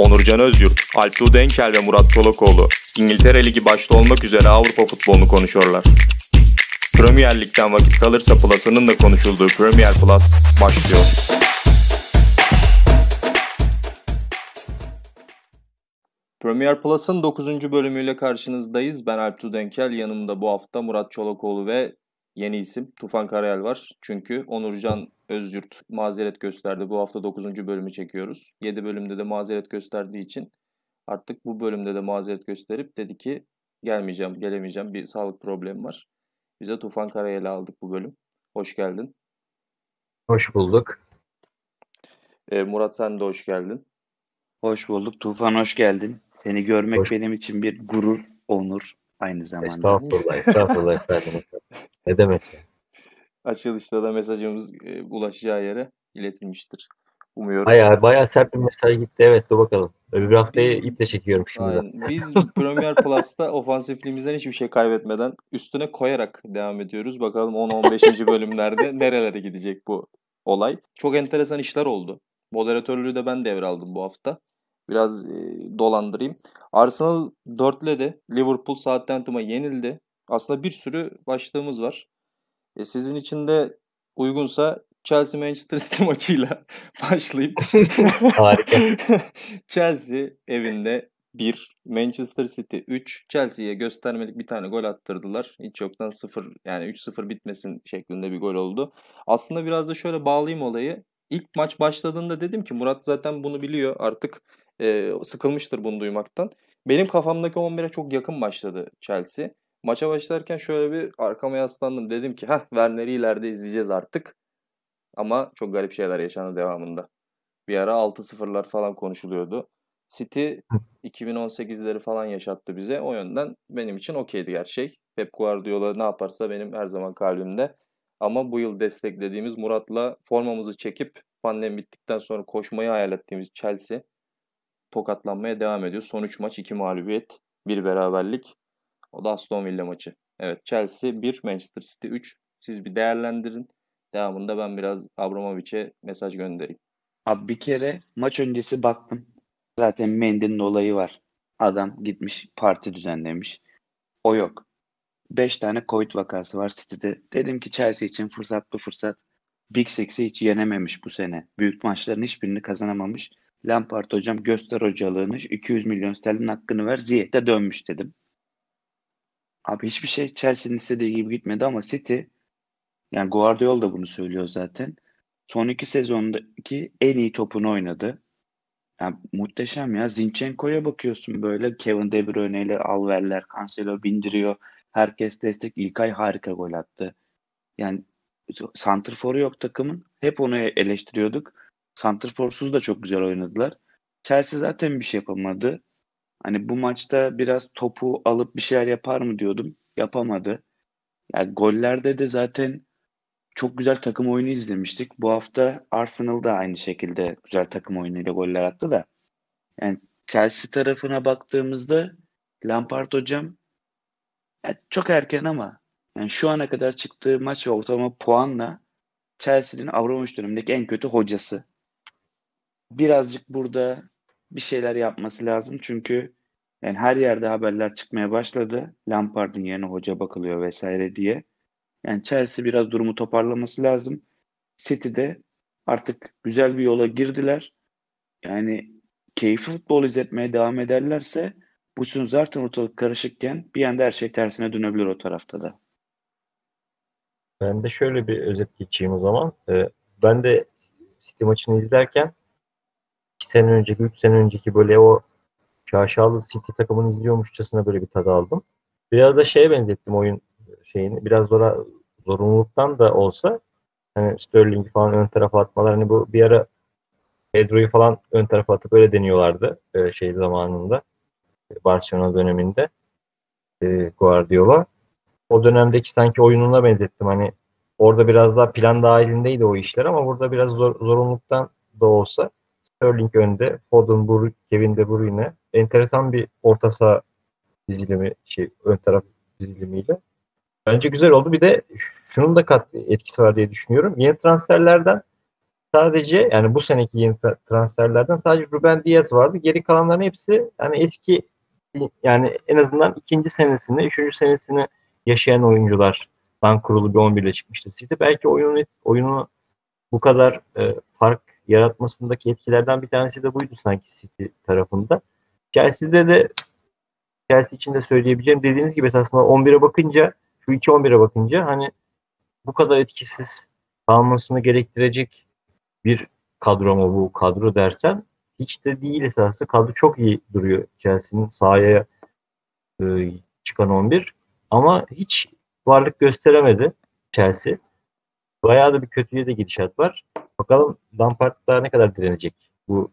Onurcan Özyurt, Alptu Denkel ve Murat Çolakoğlu İngiltere Ligi başta olmak üzere Avrupa futbolunu konuşuyorlar. Premier Lig'den vakit kalırsa Plus'ının da konuşulduğu Premier Plus başlıyor. Premier Plus'ın 9. bölümüyle karşınızdayız. Ben Alptu Denkel, yanımda bu hafta Murat Çolakoğlu ve yeni isim Tufan Karayel var. Çünkü Onurcan Özyurt mazeret gösterdi. Bu hafta 9. bölümü çekiyoruz. 7 bölümde de mazeret gösterdiği için artık bu bölümde de mazeret gösterip dedi ki gelmeyeceğim, gelemeyeceğim. Bir sağlık problemi var. Bize Tufan Karayel'i aldık bu bölüm. Hoş geldin. Hoş bulduk. Ee, Murat sen de hoş geldin. Hoş bulduk. Tufan hoş geldin. Seni görmek Hoş- benim için bir gurur, onur aynı zamanda. Estağfurullah, estağfurullah efendim. Ne demek ya? Açılışta da mesajımız e, ulaşacağı yere iletilmiştir. Umuyorum. Bayağı, bayağı sert bir mesaj gitti. Evet dur bakalım. Öbür haftayı iple çekiyorum şimdi. Aynen. Biz Premier Plus'ta ofansifliğimizden hiçbir şey kaybetmeden üstüne koyarak devam ediyoruz. Bakalım 10-15. bölümlerde nerelere gidecek bu olay. Çok enteresan işler oldu. Moderatörlüğü de ben devraldım bu hafta. Biraz e, dolandırayım. Arsenal 4'ledi. Liverpool Southampton'a yenildi. Aslında bir sürü başlığımız var. E, sizin için de uygunsa Chelsea Manchester City maçıyla başlayıp Harika. Chelsea evinde 1, Manchester City 3. Chelsea'ye göstermelik bir tane gol attırdılar. Hiç yoktan 0 yani 3-0 bitmesin şeklinde bir gol oldu. Aslında biraz da şöyle bağlayayım olayı. İlk maç başladığında dedim ki Murat zaten bunu biliyor artık e, sıkılmıştır bunu duymaktan. Benim kafamdaki 11'e çok yakın başladı Chelsea. Maça başlarken şöyle bir arkama yaslandım. Dedim ki heh Werner'i ileride izleyeceğiz artık. Ama çok garip şeyler yaşandı devamında. Bir ara 6-0'lar falan konuşuluyordu. City 2018'leri falan yaşattı bize. O yönden benim için okeydi her şey. Pep Guardiola ne yaparsa benim her zaman kalbimde. Ama bu yıl desteklediğimiz Murat'la formamızı çekip pandemi bittikten sonra koşmayı hayal ettiğimiz Chelsea tokatlanmaya devam ediyor. Son 3 maç 2 mağlubiyet, 1 beraberlik. O da Aston Villa maçı. Evet Chelsea 1, Manchester City 3. Siz bir değerlendirin. Devamında ben biraz Abramovich'e mesaj göndereyim. Abi bir kere maç öncesi baktım. Zaten Mendy'nin olayı var. Adam gitmiş parti düzenlemiş. O yok. 5 tane Covid vakası var City'de. Dedim ki Chelsea için fırsat bu fırsat. Big Six'i hiç yenememiş bu sene. Büyük maçların hiçbirini kazanamamış. Lampard hocam göster hocalığını 200 milyon sterlin hakkını ver Ziyech'te dönmüş dedim. Abi hiçbir şey Chelsea'nin istediği gibi gitmedi ama City yani Guardiola da bunu söylüyor zaten. Son iki sezondaki en iyi topunu oynadı. Yani muhteşem ya. Zinchenko'ya bakıyorsun böyle. Kevin De Bruyne ile Alverler, Cancelo bindiriyor. Herkes destek. İlkay harika gol attı. Yani santrforu yok takımın. Hep onu eleştiriyorduk. Santrforsuz da çok güzel oynadılar. Chelsea zaten bir şey yapamadı. Hani bu maçta biraz topu alıp bir şeyler yapar mı diyordum. Yapamadı. Yani gollerde de zaten çok güzel takım oyunu izlemiştik. Bu hafta Arsenal da aynı şekilde güzel takım oyunuyla goller attı da. Yani Chelsea tarafına baktığımızda Lampard hocam yani çok erken ama yani şu ana kadar çıktığı maç ve ortalama puanla Chelsea'nin Abramovich dönemindeki en kötü hocası. Birazcık burada bir şeyler yapması lazım çünkü yani her yerde haberler çıkmaya başladı. Lampard'ın yerine hoca bakılıyor vesaire diye. Yani Chelsea biraz durumu toparlaması lazım. City'de artık güzel bir yola girdiler. Yani keyifli futbol izletmeye devam ederlerse bu sezon zaten ortalık karışıkken bir anda her şey tersine dönebilir o tarafta da. Ben de şöyle bir özet geçeyim o zaman. Ee, ben de City maçını izlerken 2 sene önceki, 3 sene önceki böyle o şaşalı City takımını izliyormuşçasına böyle bir tadı aldım. Biraz da şeye benzettim oyun şeyini. Biraz zora, zorunluluktan da olsa hani Sterling'i falan ön tarafa atmalar hani bu bir ara Pedro'yu falan ön tarafa atıp öyle deniyorlardı e, şey zamanında. Barcelona döneminde e, Guardiola. O dönemdeki sanki oyununa benzettim. Hani orada biraz daha plan dahilindeydi o işler ama burada biraz zor, zorunluluktan da olsa Sterling önde, Foden, Bur Kevin De Bruyne enteresan bir orta saha dizilimi şey ön taraf dizilimiyle. Bence güzel oldu. Bir de şunun da kat etkisi var diye düşünüyorum. Yeni transferlerden sadece yani bu seneki yeni transferlerden sadece Ruben Diaz vardı. Geri kalanların hepsi yani eski yani en azından ikinci senesini, üçüncü senesini yaşayan oyunculardan kurulu bir 11 ile çıkmıştı. City belki oyunu oyunu bu kadar e, fark yaratmasındaki etkilerden bir tanesi de buydu sanki City tarafında. Chelsea'de de Chelsea için de söyleyebileceğim dediğiniz gibi aslında 11'e bakınca şu 2-11'e bakınca hani bu kadar etkisiz kalmasını gerektirecek bir kadro mu bu kadro dersen hiç de değil esasında. Kadro çok iyi duruyor Chelsea'nin sahaya e, çıkan 11 ama hiç varlık gösteremedi Chelsea. Bayağı da bir kötüye de gidişat var. Bakalım Lampard daha ne kadar direnecek bu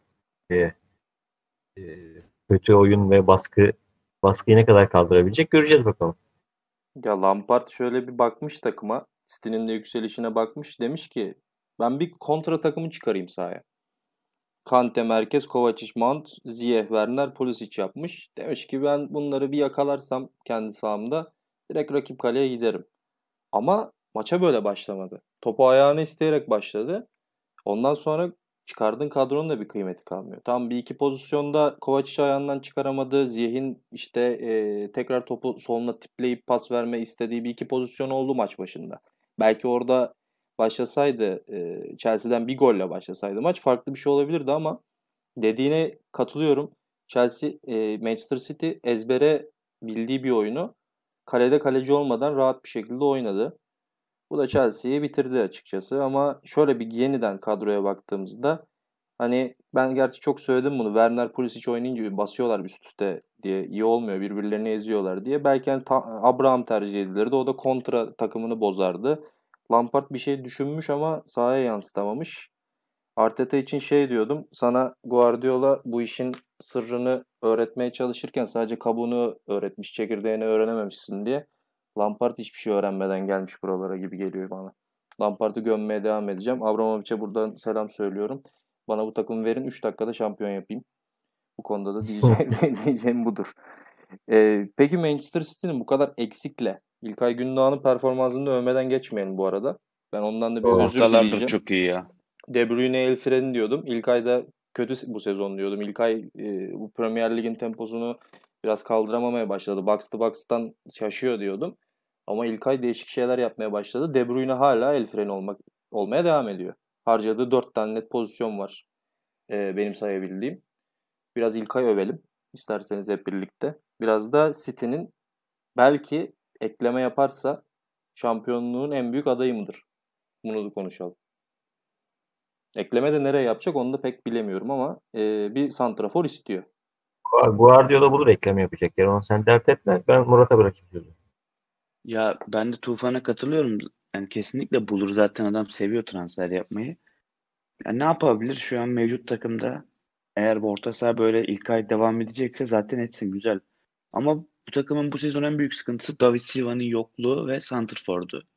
e, e, kötü oyun ve baskı baskıyı ne kadar kaldırabilecek göreceğiz bakalım. Ya Lampard şöyle bir bakmış takıma. City'nin de yükselişine bakmış. Demiş ki ben bir kontra takımı çıkarayım sahaya. Kante merkez, Kovacic, Mount, Ziyeh, Werner, Pulisic yapmış. Demiş ki ben bunları bir yakalarsam kendi sahamda direkt rakip kaleye giderim. Ama maça böyle başlamadı. Topu ayağını isteyerek başladı. Ondan sonra çıkardığın kadronun da bir kıymeti kalmıyor. Tam bir iki pozisyonda Kovacic ayağından çıkaramadı. Ziyeh'in işte e, tekrar topu soluna tipleyip pas verme istediği bir iki pozisyon oldu maç başında. Belki orada başlasaydı e, Chelsea'den bir golle başlasaydı maç farklı bir şey olabilirdi ama dediğine katılıyorum. Chelsea e, Manchester City ezbere bildiği bir oyunu kalede kaleci olmadan rahat bir şekilde oynadı. Bu da Chelsea'yi bitirdi açıkçası ama şöyle bir yeniden kadroya baktığımızda hani ben gerçi çok söyledim bunu Werner Pulisic oynayınca basıyorlar üst üste diye iyi olmuyor birbirlerini eziyorlar diye. Belki hani Abraham tercih edilirdi o da kontra takımını bozardı. Lampard bir şey düşünmüş ama sahaya yansıtamamış. Arteta için şey diyordum. Sana Guardiola bu işin sırrını öğretmeye çalışırken sadece kabuğunu öğretmiş, çekirdeğini öğrenememişsin diye. Lampard hiçbir şey öğrenmeden gelmiş buralara gibi geliyor bana. Lampard'ı gömmeye devam edeceğim. Abramovich'e buradan selam söylüyorum. Bana bu takımı verin 3 dakikada şampiyon yapayım. Bu konuda da diyeceğim, diyeceğim budur. Ee, peki Manchester City'nin bu kadar eksikle İlkay Gündoğan'ın performansını övmeden geçmeyelim bu arada. Ben ondan da bir Ortalar özür dileyeceğim. çok iyi ya. De Bruyne el freni diyordum. İlkay da kötü bu sezon diyordum. İlkay e, bu Premier Lig'in temposunu biraz kaldıramamaya başladı. Box to box'tan şaşıyor diyordum. Ama İlkay değişik şeyler yapmaya başladı. De Bruyne hala el freni olmak olmaya devam ediyor. Harcadığı 4 tane net pozisyon var. E, benim sayabildiğim. Biraz İlkay övelim isterseniz hep birlikte. Biraz da City'nin belki ekleme yaparsa şampiyonluğun en büyük adayı mıdır? Bunu da konuşalım. Ekleme de nereye yapacak onu da pek bilemiyorum ama e, bir santrafor istiyor. Guardiola bulur ekleme yapacak. Yani onu sen dert etme. Ben Murat'a bırakayım sözü. Ya ben de Tufan'a katılıyorum. Yani kesinlikle bulur zaten adam seviyor transfer yapmayı. Yani ne yapabilir şu an mevcut takımda? Eğer bu orta saha böyle ilk ay devam edecekse zaten etsin güzel. Ama bu takımın bu sezon en büyük sıkıntısı David Silva'nın yokluğu ve Santrfor'du.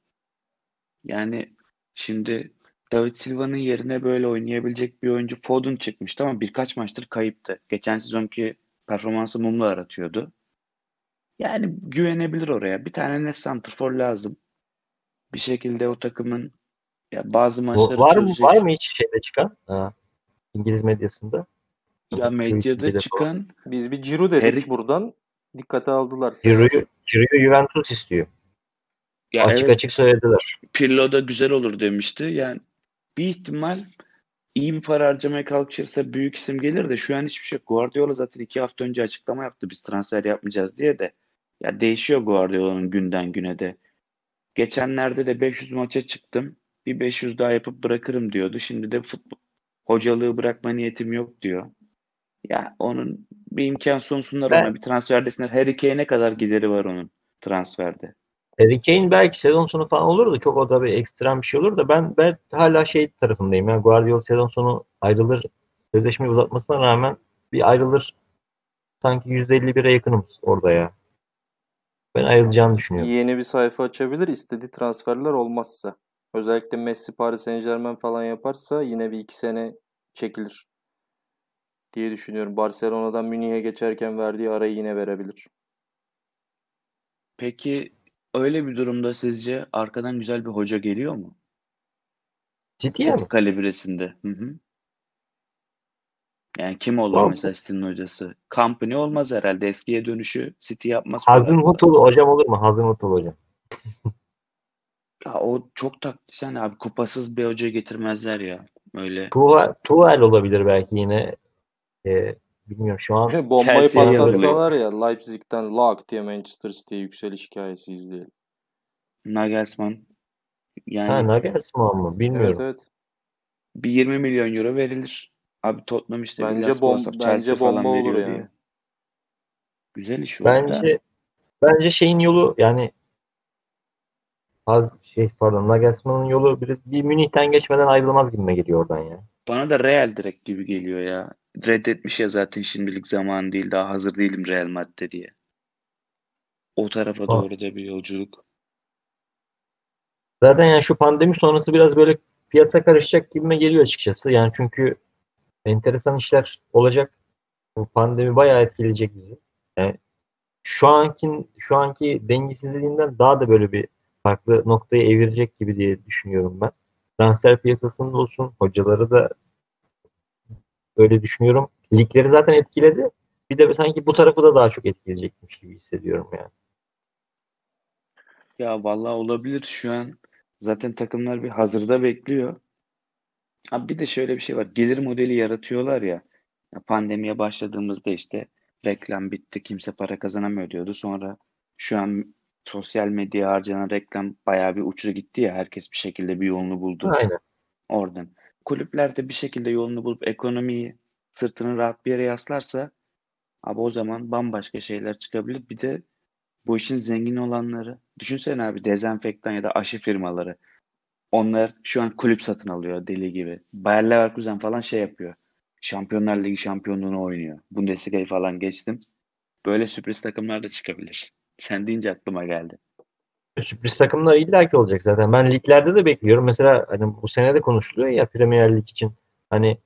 Yani şimdi David Silva'nın yerine böyle oynayabilecek bir oyuncu Foden çıkmıştı ama birkaç maçtır kayıptı. Geçen sezonki performansı mumla aratıyordu. Yani güvenebilir oraya. Bir tane net santrfor lazım. Bir şekilde o takımın ya bazı maçları var mı çözecek. var mı hiç şeyde çıkan ha, İngiliz medyasında? Ya medyada çıkan Biz bir Ciro dedik Harry- buradan. Dikkate aldılar. Ciro'yu Ciro'yu Juventus istiyor. ya açık evet, açık söylediler. Pirlo da güzel olur demişti. Yani bir ihtimal iyi bir para harcamaya kalkışırsa büyük isim gelir de şu an hiçbir şey yok. Guardiola zaten iki hafta önce açıklama yaptı biz transfer yapmayacağız diye de. Ya değişiyor Guardiola'nın günden güne de. Geçenlerde de 500 maça çıktım. Bir 500 daha yapıp bırakırım diyordu. Şimdi de futbol hocalığı bırakma niyetim yok diyor. Ya onun bir imkan sunsunlar Ben- ona. Bir transfer desinler. Harry Kane'e kadar gideri var onun transferde. Harry Kane belki sezon sonu falan olur da çok o da bir ekstrem bir şey olur da ben ben hala şey tarafındayım. Yani Guardiola sezon sonu ayrılır sözleşmeyi uzatmasına rağmen bir ayrılır sanki %51'e yakınım orada ya. Ben ayrılacağını düşünüyorum. Yeni bir sayfa açabilir istediği transferler olmazsa. Özellikle Messi Paris Saint Germain falan yaparsa yine bir iki sene çekilir diye düşünüyorum. Barcelona'dan Münih'e geçerken verdiği arayı yine verebilir. Peki öyle bir durumda sizce arkadan güzel bir hoca geliyor mu? City mi? kalibresinde. Hı hı. Yani kim olur Tamam. mesela City'nin hocası? Company olmaz herhalde. Eskiye dönüşü City yapmaz. Hazım. Hutulu hocam olur mu? Hazım Hutulu hocam. Ya o çok taktisyen abi. Kupasız bir hoca getirmezler ya. Öyle. Tuğel olabilir belki yine. Ee, bilmiyorum şu an Bombayı patlatsalar ya Leipzig'ten lak diye Manchester City'ye yükseliş hikayesi izleyelim. Nagelsmann yani ha, Nagelsmann mı? Bilmiyorum. Evet evet. bir 20 milyon euro verilir. Abi Tottenham işte Bence Villas bom- bence Chelsea falan bomba olur veriyor ya. diye. Güzel iş olur da. Bence bence şeyin yolu yani az şey pardon Nagelsmann'ın yolu bir, bir Münih'ten geçmeden ayrılmaz gibime geliyor oradan ya. Bana da Real direkt gibi geliyor ya. Reddetmiş ya zaten şimdilik zaman değil. Daha hazır değilim Real Madrid'de diye. O tarafa doğru da bir yolculuk. Zaten yani şu pandemi sonrası biraz böyle piyasa karışacak gibime geliyor açıkçası. Yani çünkü enteresan işler olacak. Bu pandemi bayağı etkileyecek bizi. Yani şu anki şu anki dengesizliğinden daha da böyle bir farklı noktaya evirecek gibi diye düşünüyorum ben. Transfer piyasasında olsun, hocaları da öyle düşünüyorum. Ligleri zaten etkiledi. Bir de sanki bu tarafı da daha çok etkileyecekmiş gibi hissediyorum yani. Ya vallahi olabilir şu an. Zaten takımlar bir hazırda bekliyor. Abi bir de şöyle bir şey var. Gelir modeli yaratıyorlar ya. Ya Pandemiye başladığımızda işte reklam bitti. Kimse para kazanamıyor diyordu. Sonra şu an sosyal medyaya harcanan reklam bayağı bir uçtu gitti ya. Herkes bir şekilde bir yolunu buldu Aynen. oradan. Kulüpler de bir şekilde yolunu bulup ekonomiyi sırtını rahat bir yere yaslarsa abi o zaman bambaşka şeyler çıkabilir. Bir de bu işin zengin olanları düşünsene abi dezenfektan ya da aşı firmaları. Onlar şu an kulüp satın alıyor deli gibi. Bayer Leverkusen falan şey yapıyor. Şampiyonlar Ligi şampiyonluğunu oynuyor. Bundesliga'yı falan geçtim. Böyle sürpriz takımlar da çıkabilir. Sen deyince aklıma geldi. Sürpriz takımlar illaki olacak zaten. Ben liglerde de bekliyorum. Mesela hani bu sene de konuşuluyor ya Premier Lig için. Hani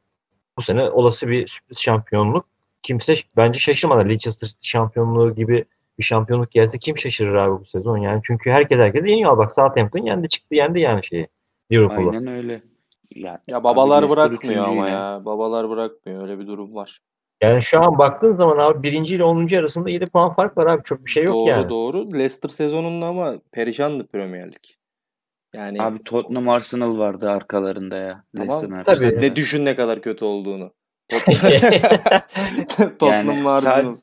bu sene olası bir sürpriz şampiyonluk. Kimse bence şaşırmadı. Leicester City şampiyonluğu gibi bir şampiyonluk gelse kim şaşırır abi bu sezon yani. Çünkü herkes herkes yeniyor. Bak Southampton yendi çıktı yendi yani şeyi. Liverpool'u. Aynen öyle. Ya, Ya babalar abi bırakmıyor ama yine. ya. Babalar bırakmıyor. Öyle bir durum var. Yani şu an baktığın zaman abi birinci ile 10. arasında 7 puan fark var abi. Çok bir şey yok doğru yani. doğru. Leicester sezonunda ama perişandı Premier Lig. Yani Abi Tottenham Arsenal vardı arkalarında ya. Tamam, tabii. ne düşün ne kadar kötü olduğunu. Tottenham Yani Arsenal.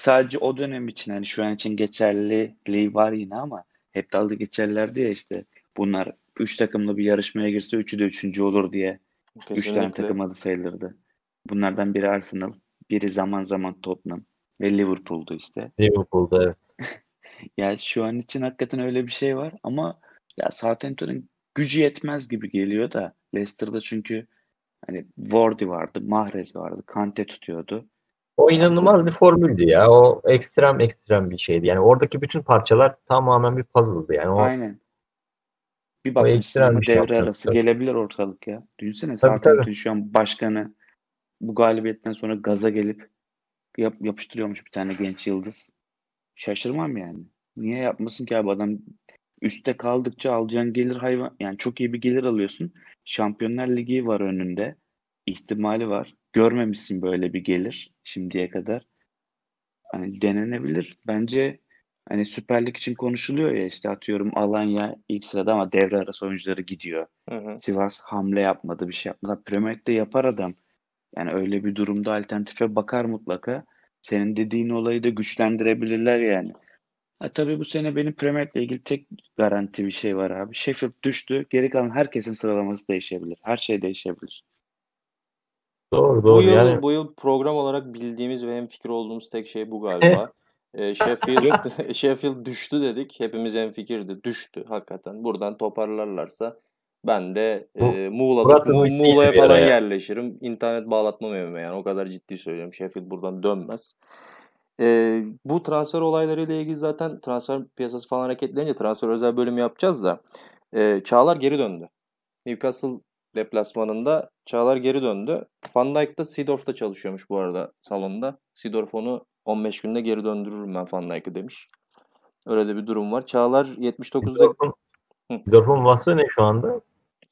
Sadece, o dönem için hani şu an için geçerliliği var yine ama hep dalga geçerlerdi ya işte bunlar 3 takımlı bir yarışmaya girse 3'ü de 3. olur diye 3 tane takım adı sayılırdı. Bunlardan biri Arsenal, biri zaman zaman Tottenham ve Liverpool'du işte. Liverpool'da evet. Ya şu an için hakikaten öyle bir şey var ama ya Southampton'ın gücü yetmez gibi geliyor da Leicester'da çünkü hani Wardy vardı, Mahrez vardı, Kante tutuyordu. O inanılmaz bir formüldü ya. O ekstrem ekstrem bir şeydi. Yani oradaki bütün parçalar tamamen bir puzzle'dı. Yani o Aynen. Bir bakmışsın ekstrem bir şey devre yaptılar. arası Tabii. gelebilir ortalık ya. Düşünsene tabii. şu an başkanı bu galibiyetten sonra gaza gelip yap, yapıştırıyormuş bir tane genç yıldız. Şaşırmam yani. Niye yapmasın ki abi adam üstte kaldıkça alacağın gelir hayvan yani çok iyi bir gelir alıyorsun. Şampiyonlar Ligi var önünde. ihtimali var. Görmemişsin böyle bir gelir şimdiye kadar. Hani denenebilir. Bence hani Süper Lig için konuşuluyor ya işte atıyorum Alanya ilk sırada ama devre arası oyuncuları gidiyor. Hı hı. Sivas hamle yapmadı bir şey yapmadı. Premier Lig'de yapar adam. Yani öyle bir durumda alternatife bakar mutlaka. Senin dediğin olayı da güçlendirebilirler yani. Ha, tabii bu sene benim Premier Lig'le ilgili tek garanti bir şey var abi. Sheffield düştü. Geri kalan herkesin sıralaması değişebilir. Her şey değişebilir. Doğru Bu doğru. yıl, Yani bu yıl program olarak bildiğimiz ve hemfikir olduğumuz tek şey bu galiba. Ee, Sheffield Sheffield düştü dedik. Hepimiz hemfikirdi. Düştü hakikaten. Buradan toparlarlarsa ben de Bu- e, Muğla'da, Mu- Muğla'ya falan ya. yerleşirim. İnternet bağlatmam evime yani. O kadar ciddi söylüyorum. Sheffield buradan dönmez. Ee, bu transfer olaylarıyla ilgili zaten transfer piyasası falan hareketlenince transfer özel bölüm yapacağız da e, Çağlar geri döndü. Newcastle deplasmanında Çağlar geri döndü. Van Dijk da Seedorf'ta çalışıyormuş bu arada salonda. Seedorf onu 15 günde geri döndürürüm ben Van Dijk'ı demiş. Öyle de bir durum var. Çağlar 79'da Dortmund, Hı. Dortmund vasfı ne şu anda?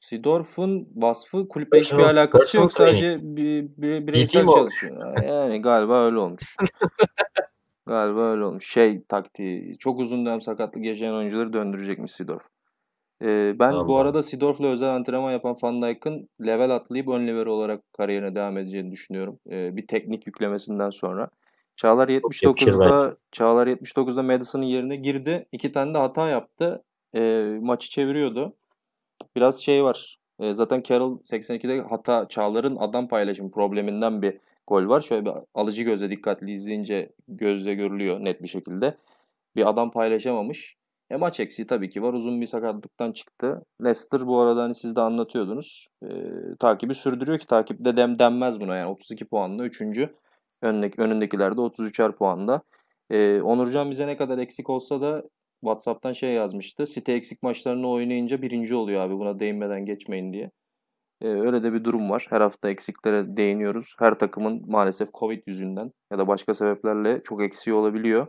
Sidorf'un vasfı kulüple hiçbir alakası yok. personal Sadece bir, bir, bireysel olmuş? çalışıyor. Yani galiba öyle olmuş. galiba öyle olmuş. Şey taktiği. Çok uzun dönem sakatlık yaşayan oyuncuları döndürecekmiş Sidorf. Ee, ben bu Allah. arada Sidorf'la özel antrenman yapan Van Dijk'ın level atlayıp ön libero olarak kariyerine devam edeceğini düşünüyorum. Ee, bir teknik yüklemesinden sonra. Çağlar yakışır 79'da Çağlar 79'da Madison'ın yerine girdi. İki tane de hata yaptı. Ee, maçı çeviriyordu. Biraz şey var. Ee, zaten Carroll 82'de hata Çağlar'ın adam paylaşım probleminden bir gol var. Şöyle bir alıcı gözle dikkatli izleyince gözle görülüyor net bir şekilde. Bir adam paylaşamamış. E maç eksiği tabii ki var. Uzun bir sakatlıktan çıktı. Leicester bu arada hani siz de anlatıyordunuz. Ee, takibi sürdürüyor ki takipte dem denmez buna yani 32 puanla 3. Önündeki, önündekiler de 33'er puanda. Ee, Onurcan bize ne kadar eksik olsa da WhatsApp'tan şey yazmıştı. City eksik maçlarını oynayınca birinci oluyor abi buna değinmeden geçmeyin diye. Ee, öyle de bir durum var. Her hafta eksiklere değiniyoruz. Her takımın maalesef Covid yüzünden ya da başka sebeplerle çok eksiği olabiliyor.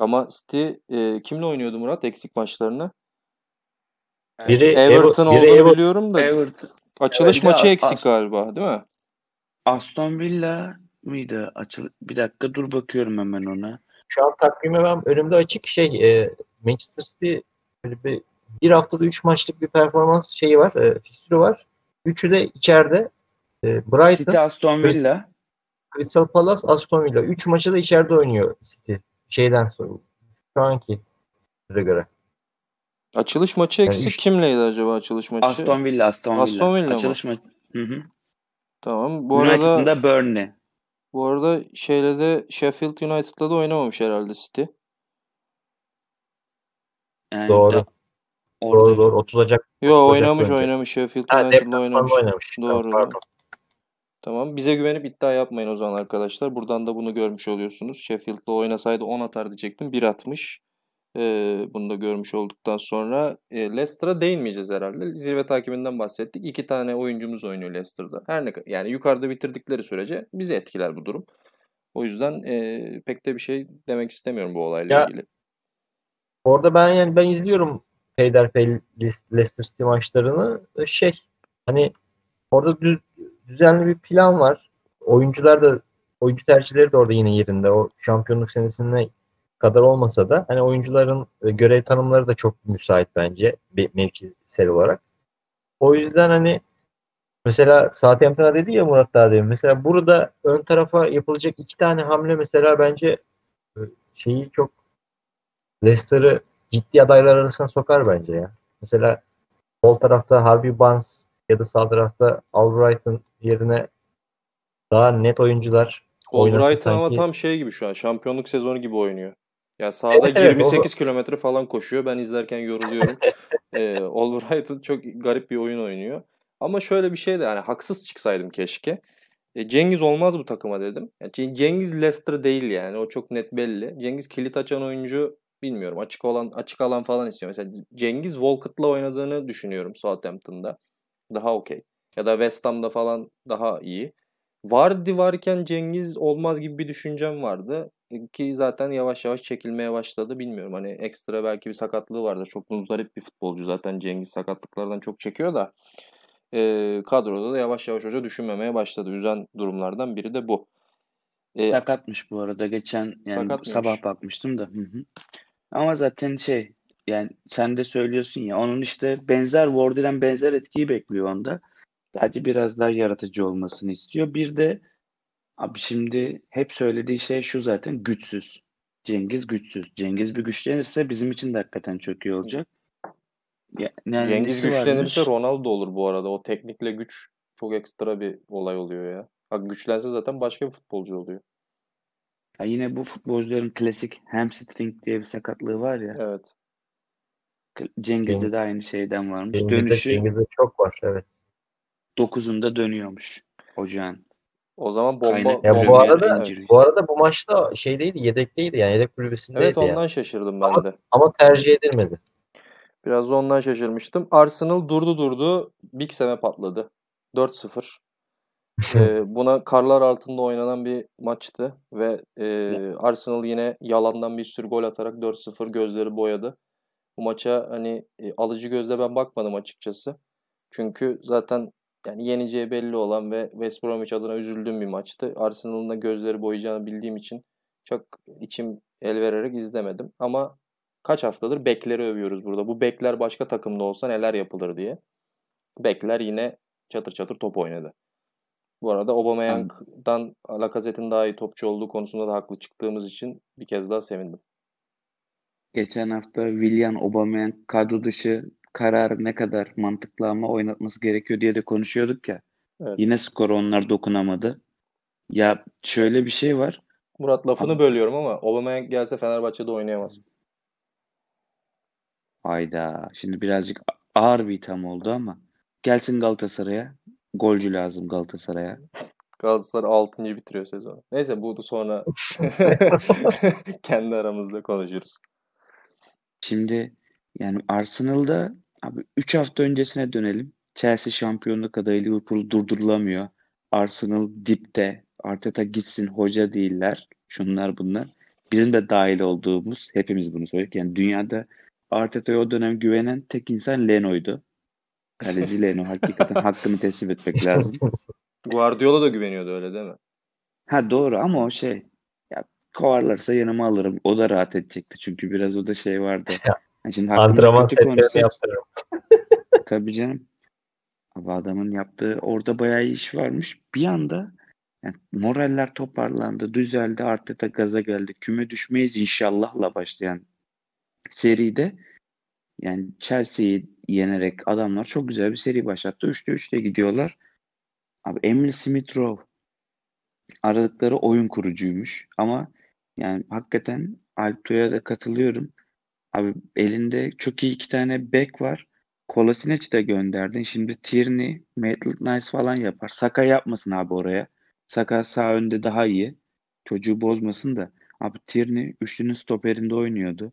Ama City e, kimle oynuyordu Murat eksik maçlarını? Biri Everton Ever- biri olduğunu Ever- biliyorum da Everton. açılış de maçı eksik As- galiba değil mi? Aston Villa mıydı? Açıl bir dakika dur bakıyorum hemen ona. Şu an takvime ben önümde açık şey e, Manchester City böyle bir, bir haftada 3 maçlık bir performans şeyi var. E, fikstürü var. Üçü de içeride. E, Brighton, City Aston Villa. Crystal Palace, Aston Villa. 3 maçı da içeride oynuyor City. Şeyden sonra. Şu anki süre göre. Açılış maçı Yani eksik üç- kimleydi acaba açılış maçı? Aston Villa, Aston Villa. Aston Villa? Açılış maçı. Hı hı. Tamam. Bu arada United'ın da Burnley. bu arada şeyle de Sheffield United'la da oynamamış herhalde City. Yani Doğru. da Doğru doğru. 30 Ocak. Yo oynamış önce. oynamış Sheffield United'la oynamış. oynamış. Doğru. Tamam, pardon. Tamam. Bize güvenip iddia yapmayın o zaman arkadaşlar. Buradan da bunu görmüş oluyorsunuz. Sheffield'la oynasaydı 10 atar diyecektim. 1 atmış. Ee, bunu da görmüş olduktan sonra e, Leicester'a değinmeyeceğiz herhalde. Zirve takibinden bahsettik. İki tane oyuncumuz oynuyor Leicester'da. Her ne yani yukarıda bitirdikleri sürece bizi etkiler bu durum. O yüzden e, pek de bir şey demek istemiyorum bu olayla Ya- ilgili. Orada ben yani ben izliyorum peyderpey Le- Leicester City maçlarını. E, Şey hani orada düz, düzenli bir plan var. Oyuncular da oyuncu tercihleri de orada yine yerinde. O şampiyonluk senesine kadar olmasa da hani oyuncuların e, görev tanımları da çok müsait bence mevkisel olarak. O yüzden hani mesela Southampton'a dedi ya Murat daha demin. Mesela burada ön tarafa yapılacak iki tane hamle mesela bence e, şeyi çok Leicester'ı ciddi adaylar arasına sokar bence ya. Mesela sol tarafta Harvey Barnes ya da sağ tarafta Albright'ın yerine daha net oyuncular oynasa Albright'ın ama sanki- tam şey gibi şu an. Şampiyonluk sezonu gibi oynuyor. Ya sahada Evet, evet, 28 kilometre falan koşuyor. Ben izlerken yoruluyorum. ee, Albright'ın çok garip bir oyun oynuyor. Ama şöyle bir şey de yani haksız çıksaydım keşke. E, Cengiz olmaz bu takıma dedim. Yani Ce- Cengiz Leicester değil yani. O çok net belli. Cengiz kilit açan oyuncu bilmiyorum. Açık olan açık alan falan istiyor. Mesela Cengiz Walcott'la oynadığını düşünüyorum Southampton'da. Daha okey. Ya da West Ham'da falan daha iyi. Vardy varken Cengiz olmaz gibi bir düşüncem vardı. E, Ki zaten yavaş yavaş çekilmeye başladı. Bilmiyorum hani ekstra belki bir sakatlığı vardır. Çok muzdarip bir futbolcu zaten Cengiz sakatlıklardan çok çekiyor da. E, kadroda da yavaş yavaş hoca düşünmemeye başladı. Üzen durumlardan biri de bu. E, Sakatmış bu arada. Geçen yani Sakatmış. sabah bakmıştım da. Hı hı. Ama zaten şey yani sen de söylüyorsun ya onun işte benzer Wardy'den benzer etkiyi bekliyor onda. Sadece biraz daha yaratıcı olmasını istiyor. Bir de abi şimdi hep söylediği şey şu zaten güçsüz. Cengiz güçsüz. Cengiz bir güçlenirse bizim için de hakikaten çok iyi olacak. Ya, yani Cengiz güçlenirse varmış? Ronaldo olur bu arada. O teknikle güç çok ekstra bir olay oluyor ya. Bak güçlense zaten başka bir futbolcu oluyor. Ya yine bu futbolcuların klasik hamstring diye bir sakatlığı var ya. Evet. Cengiz'de Cengiz- de aynı şeyden varmış. Cengiz'de, Dönüşü Cengiz'de çok var evet. 9'unda dönüyormuş ocağın. O zaman bomba Kaynak- Ya bu arada Injuries. bu arada bu maçta şeydeydi, yedekteydi yani yedek kulübesindeydi Evet yani. ondan şaşırdım ben Ama- de. Ama tercih edilmedi. Biraz da ondan şaşırmıştım. Arsenal durdu durdu. Big Sam'e patladı. 4-0. Ee, buna karlar altında oynanan bir maçtı ve e, Arsenal yine yalandan bir sürü gol atarak 4-0 gözleri boyadı. Bu maça hani e, alıcı gözle ben bakmadım açıkçası. Çünkü zaten yani yeneceği belli olan ve West Bromwich adına üzüldüğüm bir maçtı. Arsenal'ın da gözleri boyayacağını bildiğim için çok içim el vererek izlemedim. Ama kaç haftadır bekleri övüyoruz burada. Bu bekler başka takımda olsa neler yapılır diye. Bekler yine çatır çatır top oynadı. Bu arada Aubameyang'dan Lacazette'in daha iyi topçu olduğu konusunda da haklı çıktığımız için bir kez daha sevindim. Geçen hafta Willian Aubameyang kadro dışı kararı ne kadar mantıklı ama oynatması gerekiyor diye de konuşuyorduk ya. Evet. Yine skora onlar dokunamadı. Ya şöyle bir şey var. Murat lafını bölüyorum ama Aubameyang gelse Fenerbahçe'de oynayamaz. Hayda. Şimdi birazcık ağır bir itham oldu ama gelsin Galatasaray'a. Golcü lazım Galatasaray'a. Galatasaray 6. bitiriyor sezonu. Neyse bu da sonra kendi aramızda konuşuruz. Şimdi yani Arsenal'da abi 3 hafta öncesine dönelim. Chelsea şampiyonluk adayı Liverpool durdurulamıyor. Arsenal dipte. Arteta gitsin hoca değiller. Şunlar bunlar. Bizim de dahil olduğumuz hepimiz bunu söyledik. Yani dünyada Arteta'ya o dönem güvenen tek insan Leno'ydu. Kaleci Leno. Hakikaten hakkını teslim etmek lazım. Guardiola da güveniyordu öyle değil mi? Ha doğru ama o şey ya kovarlarsa yanıma alırım. O da rahat edecekti. Çünkü biraz o da şey vardı. Yani şimdi Antrenman setlerini yaptırırım. Tabii canım. Abi adamın yaptığı orada bayağı iş varmış. Bir anda yani moraller toparlandı, düzeldi. Arteta gaza geldi. Küme düşmeyiz inşallahla başlayan seride yani Chelsea'yi yenerek adamlar çok güzel bir seri başlattı. 3'te 3'te gidiyorlar. Abi Emil Smith Rowe aradıkları oyun kurucuymuş. Ama yani hakikaten Alpto'ya da katılıyorum. Abi elinde çok iyi iki tane bek var. Kolasinec'i de gönderdin. Şimdi Tierney, Maitland-Nice falan yapar. Saka yapmasın abi oraya. Saka sağ önde daha iyi. Çocuğu bozmasın da. Abi Tierney üçlünün stoperinde oynuyordu.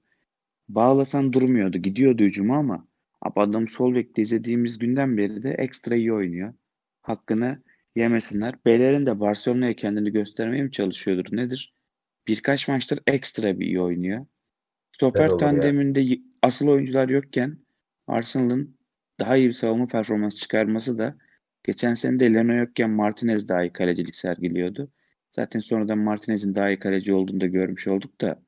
Bağlasan durmuyordu. Gidiyordu hücuma ama abi adam sol bekte izlediğimiz günden beri de ekstra iyi oynuyor. Hakkını yemesinler. Beylerin de Barcelona'ya kendini göstermeye mi çalışıyordur? Nedir? Birkaç maçtır ekstra bir iyi oynuyor. Stoper ya. tandeminde y- asıl oyuncular yokken Arsenal'ın daha iyi bir savunma performansı çıkarması da geçen sene de Leno yokken Martinez daha iyi kalecilik sergiliyordu. Zaten sonradan Martinez'in daha iyi kaleci olduğunu da görmüş olduk da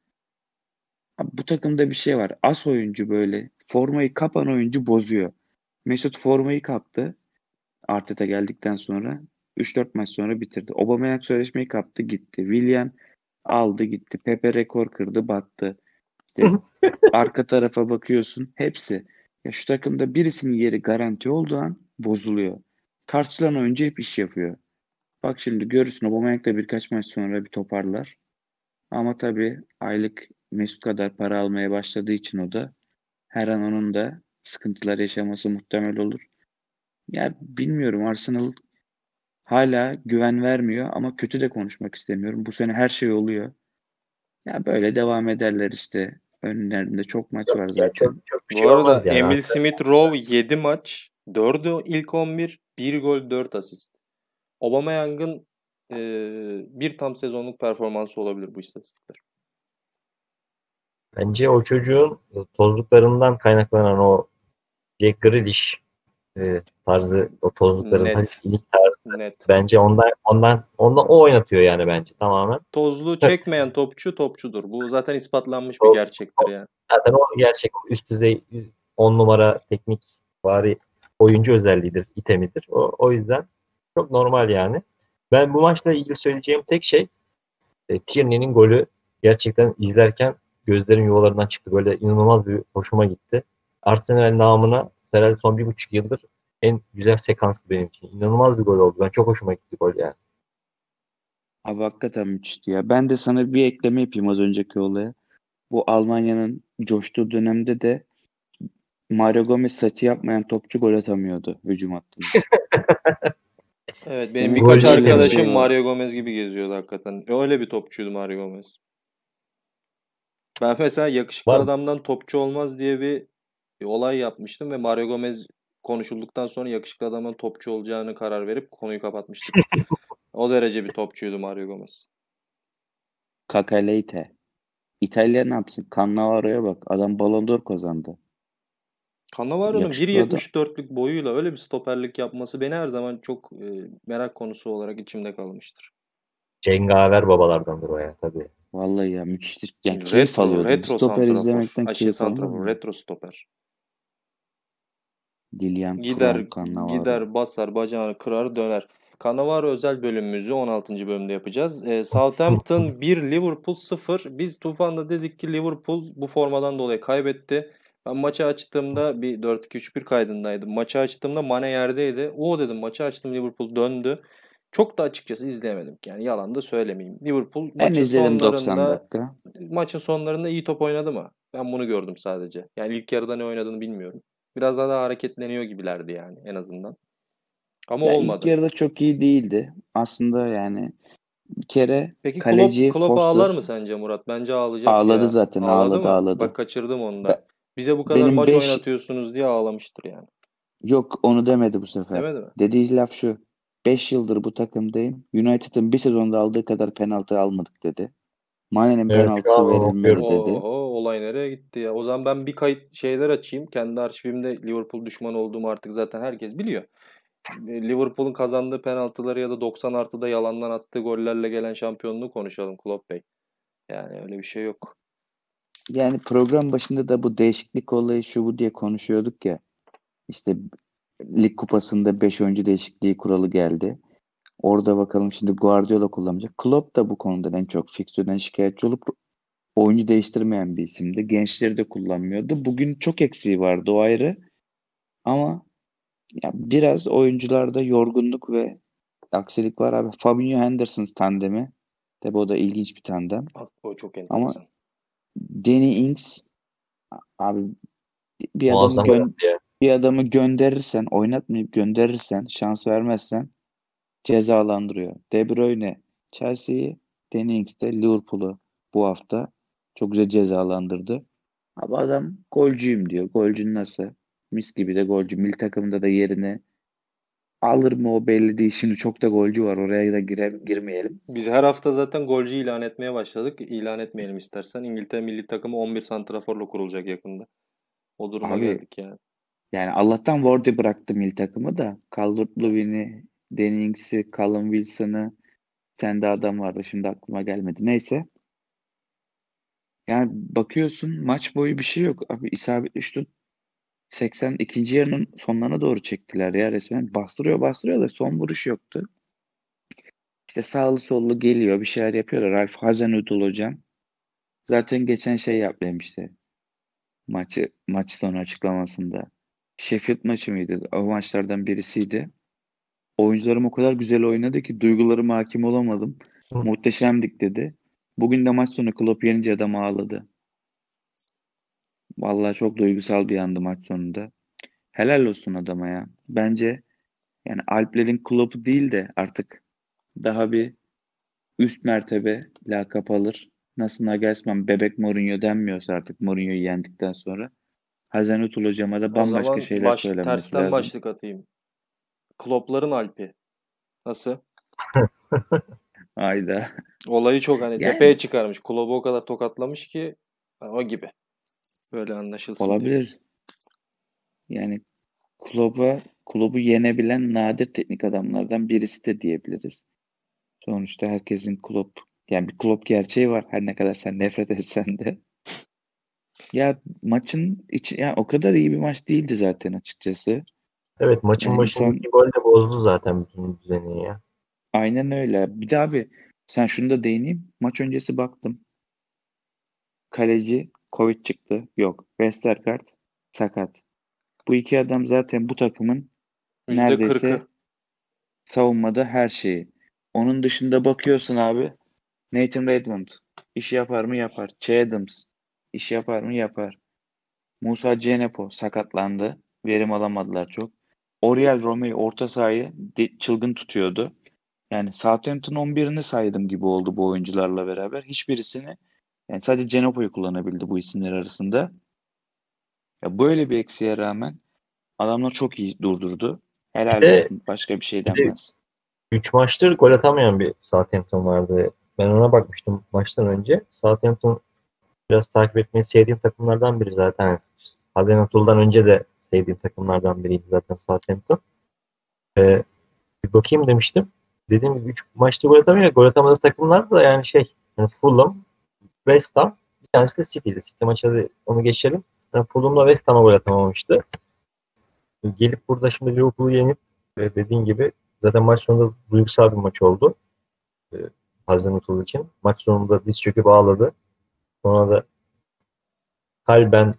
Abi bu takımda bir şey var. As oyuncu böyle formayı kapan oyuncu bozuyor. Mesut formayı kaptı. Arteta geldikten sonra 3-4 maç sonra bitirdi. Aubameyang sözleşmeyi kaptı gitti. Willian aldı gitti. Pepe rekor kırdı battı. İşte arka tarafa bakıyorsun hepsi. Ya şu takımda birisinin yeri garanti olduğu an bozuluyor. Tartışılan oyuncu hep iş yapıyor. Bak şimdi görürsün Aubameyang da birkaç maç sonra bir toparlar. Ama tabii aylık Mesut kadar para almaya başladığı için o da her an onun da sıkıntılar yaşaması muhtemel olur. Ya bilmiyorum Arsenal hala güven vermiyor ama kötü de konuşmak istemiyorum. Bu sene her şey oluyor. Ya böyle devam ederler işte. Önlerinde çok maç var Ya zaten. çok, çok bir Bu şey arada yani. Emil Smith Rowe 7 maç, 4'ü ilk 11, 1 gol 4 asist. Aubameyang'ın e, bir tam sezonluk performansı olabilir bu istatistikler. Bence o çocuğun e, tozluklarından kaynaklanan o Jack Grealish e, tarzı o tozlukların Net. hani tarzı Net. bence ondan ondan ondan o oynatıyor yani bence tamamen. Tozlu çekmeyen topçu topçudur. Bu zaten ispatlanmış bir gerçektir yani. Zaten o gerçek üst düzey 10 numara teknik vari oyuncu özelliğidir, itemidir. O, o yüzden çok normal yani. Ben bu maçla ilgili söyleyeceğim tek şey e, Tierney'nin golü gerçekten izlerken gözlerim yuvalarından çıktı. Böyle inanılmaz bir hoşuma gitti. Arsenal namına herhalde son bir buçuk yıldır en güzel sekanstı benim için. İnanılmaz bir gol oldu. Ben çok hoşuma gitti gol yani. Abi hakikaten müthişti ya. Ben de sana bir ekleme yapayım az önceki olaya. Bu Almanya'nın coştuğu dönemde de Mario Gomez saçı yapmayan topçu gol atamıyordu hücum hattında. Evet benim birkaç arkadaşım. Mario Gomez gibi geziyordu hakikaten. Öyle bir topçuydu Mario Gomez. Ben mesela yakışıklı Var mı? adamdan topçu olmaz diye bir, bir olay yapmıştım ve Mario Gomez konuşulduktan sonra yakışıklı adamın topçu olacağını karar verip konuyu kapatmıştık. o derece bir topçuydu Mario Gomez. Kakaleite. İtalya ne yapsın? Cannavaro'ya bak. Adam Ballon d'Or kazandı. Cannavaro'nun Yakışıklı 1.74'lük boyuyla öyle bir stoperlik yapması beni her zaman çok e, merak konusu olarak içimde kalmıştır. Cengaver babalardandır o ya tabii. Vallahi ya müthiş. Yani keyif Retro, alıyordum. retro Stoper izlemekten keyif alıyordum. retro stoper. Lilian Gider Cannavaro. gider basar bacağını kırar döner. Cannavaro özel bölümümüzü 16. bölümde yapacağız. Ee, Southampton 1 Liverpool 0. Biz Tufan'da dedik ki Liverpool bu formadan dolayı kaybetti. Ben maçı açtığımda bir 4-2-3-1 kaydındaydım. Maçı açtığımda Mane yerdeydi. O dedim maçı açtım Liverpool döndü. Çok da açıkçası izleyemedim. Yani yalan da söylemeyeyim. Liverpool Ben maçın izledim 90 sonlarında maçın sonlarında iyi top oynadı mı? Ben bunu gördüm sadece. Yani ilk yarıda ne oynadığını bilmiyorum. Biraz daha da hareketleniyor gibilerdi yani en azından. Ama Ya olmadı. ilk yarıda çok iyi değildi. Aslında yani bir kere Peki kaleci Klopp, Klopp Foster- ağlar mı sence Murat? Bence ağlayacak Ağladı ya. zaten, Ağladı ağladı, mı? ağladı. Bak kaçırdım onu da. Ben- Bize bu kadar benim maç beş- oynatıyorsunuz diye ağlamıştır yani. yok onu demedi bu sefer. Demedi mi? Dediği laf şu. 5 yıldır bu takımdayım. United'ın bir sezonda aldığı kadar penaltı almadık dedi. Mane'nin Evet, penaltısı okuyorum. dedi. Oo, olay nereye gitti ya? O zaman ben bir kayıt şeyler açayım. Kendi arşivimde Liverpool düşmanı olduğumu artık zaten herkes biliyor. E, Liverpool'un kazandığı penaltıları ya da 90 artıda yalandan attığı gollerle gelen şampiyonluğu konuşalım Klopp Bey. Yani öyle bir şey yok. Yani program başında da bu değişiklik olayı şu bu diye konuşuyorduk ya. İşte lig kupasında 5 oyuncu değişikliği kuralı geldi. Orada bakalım şimdi Guardiola kullanacak. Klopp da bu konuda en çok fikstürden şikayetçi olup oyuncu değiştirmeyen bir isimdi. Gençleri de kullanmıyordu. Bugün çok eksiği vardı o ayrı. Ama ya biraz oyuncularda yorgunluk ve aksilik var abi. Fabinho Henderson tandemi. Tabi o da ilginç bir tandem. O çok Ama enteresan. Danny Ings abi bir adamı Muazzam gö- oynadı ya. Bir adamı gönderirsen, oynatmayıp gönderirsen, şans vermezsen cezalandırıyor. De Bruyne Chelsea'yi, Danny Ings de Liverpool'u bu hafta çok güzel cezalandırdı. Abi adam golcüyüm diyor. Golcü nasıl? Mis gibi de golcü. Milli takımda da yerine alır mı o belli değil. Şimdi çok da golcü var. Oraya da gire, girmeyelim. Biz her hafta zaten golcü ilan etmeye başladık. İlan etmeyelim istersen. İngiltere milli takımı 11 santraforla kurulacak yakında. O duruma Abi, geldik yani. Yani Allah'tan Wardy bıraktı milli takımı da. Calvert-Lewin'i, Danny Ings'i, Callum Wilson'ı kendi adam vardı. Şimdi aklıma gelmedi. Neyse. Yani bakıyorsun maç boyu bir şey yok. Abi isabetli şut 82. yarının sonlarına doğru çektiler ya resmen. Bastırıyor bastırıyor da son vuruş yoktu. İşte sağlı sollu geliyor bir şeyler yapıyorlar. Ralf Hasenhüttl hocam. Zaten geçen şey yap demişti. Maçı maç sonu açıklamasında. Sheffield maçı mıydı? O maçlardan birisiydi. Oyuncularım o kadar güzel oynadı ki duygularıma hakim olamadım. Hı. Muhteşemdik dedi. Bugün de maç sonu Klopp yenince adam ağladı. Vallahi çok duygusal bir andı maç sonunda. Helal olsun adama ya. Bence yani Alplerin Klopp'u değil de artık daha bir üst mertebe lakap alır. Nasıl Nagelsmann bebek Mourinho denmiyorsa artık Mourinho'yu yendikten sonra Hazenüttl hocama da O bambaşka zaman şeyler baş, söylenmesi tersten lazım. başlık atayım. Klopp'ların Alp'i. Nasıl? Ayda. Olayı çok hani Yani- tepeye çıkarmış. Klopp'u o kadar tokatlamış ki ha, o gibi. Böyle anlaşılsın diye. Olabilir. Yani Klopp'a Klopp'u yenebilen nadir teknik adamlardan birisi de diyebiliriz. Sonuçta herkesin Klopp yani bir Klopp gerçeği var. Her ne kadar sen nefret etsen de. Ya maçın içi ya o kadar iyi bir maç değildi zaten açıkçası. Evet maçın Yani başındaki insan- gol de bozdu zaten bütün düzeni ya. Aynen öyle. Bir de abi sen şunu da değineyim. Maç öncesi baktım. Kaleci Covid çıktı. Yok. Westergaard sakat. Bu iki adam zaten bu takımın neredeyse %40'ı. savunmada her şeyi. Onun dışında bakıyorsun abi. Nathan Redmond iş yapar mı yapar. Che Adams iş yapar mı yapar. Musa Cenepo sakatlandı. Verim alamadılar çok. Oriel Romeo orta sahayı çılgın tutuyordu. Yani Southampton 11'ini saydım gibi oldu bu oyuncularla beraber. Hiçbirisini yani sadece Cenepo'yu kullanabildi bu isimler arasında. Ya böyle bir eksiğe rağmen adamlar çok iyi durdurdu. Helal olsun. Başka bir şey de- denmez. 3 maçtır gol atamayan bir Southampton vardı. Ben ona bakmıştım maçtan önce. Southampton biraz takip etmeyi sevdiğim takımlardan biri zaten. Hazenatul'dan önce de sevdiğim takımlardan biriydi zaten Southampton. Ee, bir bakayım demiştim. Dediğim gibi 3 maçta gol atamıyor. Gol atamadığı takımlar da yani şey yani Fulham, West Ham bir tanesi de City'di. City maçı onu geçelim. Yani Fulham'la West Ham'a gol atamamıştı. Gelip burada şimdi Liverpool'u yenip e, dediğin gibi zaten maç sonunda duygusal bir maç oldu. E, Hazen için. Maç sonunda diz çöküp ağladı. Sonra da kalben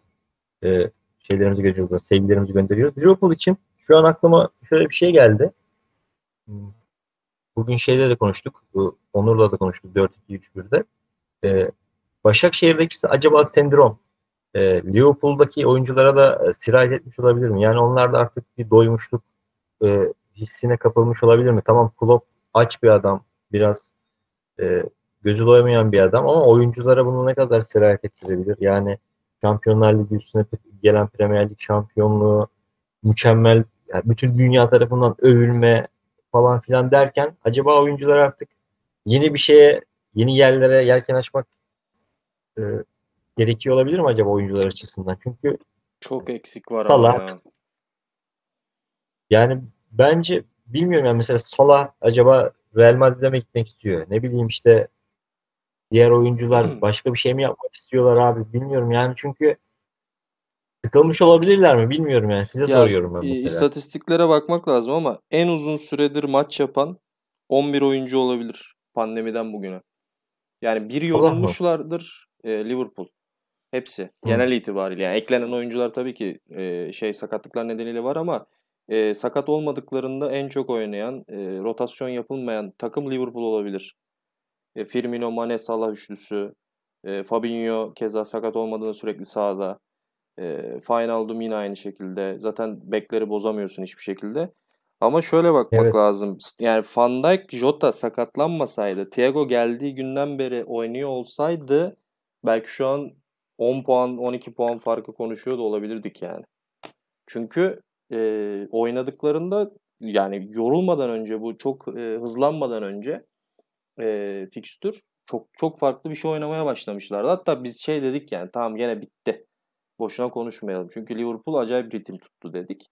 e, şeylerimizi gönderiyoruz, sevgilerimizi gönderiyoruz. Liverpool için şu an aklıma şöyle bir şey geldi. Hmm. Bugün şeyle de konuştuk. Onur'la da konuştuk 4-2-3-1'de. Ee, Başakşehir'deki acaba sendrom e, Liverpool'daki oyunculara da e, sirayet etmiş olabilir mi? Yani onlar da artık bir doymuşluk e, hissine kapılmış olabilir mi? Tamam Klopp aç bir adam. Biraz e, gözü doymayan bir adam ama oyunculara bunu ne kadar sirayet ettirebilir? Yani Şampiyonlar Ligi üstüne gelen Premier Lig şampiyonluğu mükemmel yani bütün dünya tarafından övülme falan filan derken acaba oyuncular artık yeni bir şeye yeni yerlere yelken açmak e, gerekiyor olabilir mi acaba oyuncular açısından? Çünkü çok eksik var Salah, ama ya. Yani bence bilmiyorum yani mesela Salah acaba Real Madrid'e mi gitmek istiyor? Ne bileyim işte diğer oyuncular başka bir şey mi yapmak istiyorlar abi bilmiyorum yani çünkü sıkılmış olabilirler mi bilmiyorum yani size ya, soruyorum ben mesela. İstatistiklere bakmak lazım ama en uzun süredir maç yapan 11 oyuncu olabilir pandemiden bugüne. Yani bir yorulmuşlardır e, Liverpool. Hepsi. Genel Hı. itibariyle. Yani eklenen oyuncular tabii ki e, şey sakatlıklar nedeniyle var ama e, sakat olmadıklarında en çok oynayan, e, rotasyon yapılmayan takım Liverpool olabilir. E, Firmino, Mane, Salah üçlüsü. E, Fabinho keza sakat olmadığında sürekli sahada. E, yine aynı şekilde. Zaten bekleri bozamıyorsun hiçbir şekilde. Ama şöyle bakmak evet. lazım. Yani Van Dijk, Jota sakatlanmasaydı, Thiago geldiği günden beri oynuyor olsaydı belki şu an 10 puan, 12 puan farkı konuşuyor da olabilirdik yani. Çünkü e, oynadıklarında yani yorulmadan önce bu çok e, hızlanmadan önce e, fikstür çok çok farklı bir şey oynamaya başlamışlardı. Hatta biz şey dedik yani tamam gene bitti. Boşuna konuşmayalım. Çünkü Liverpool acayip ritim tuttu dedik.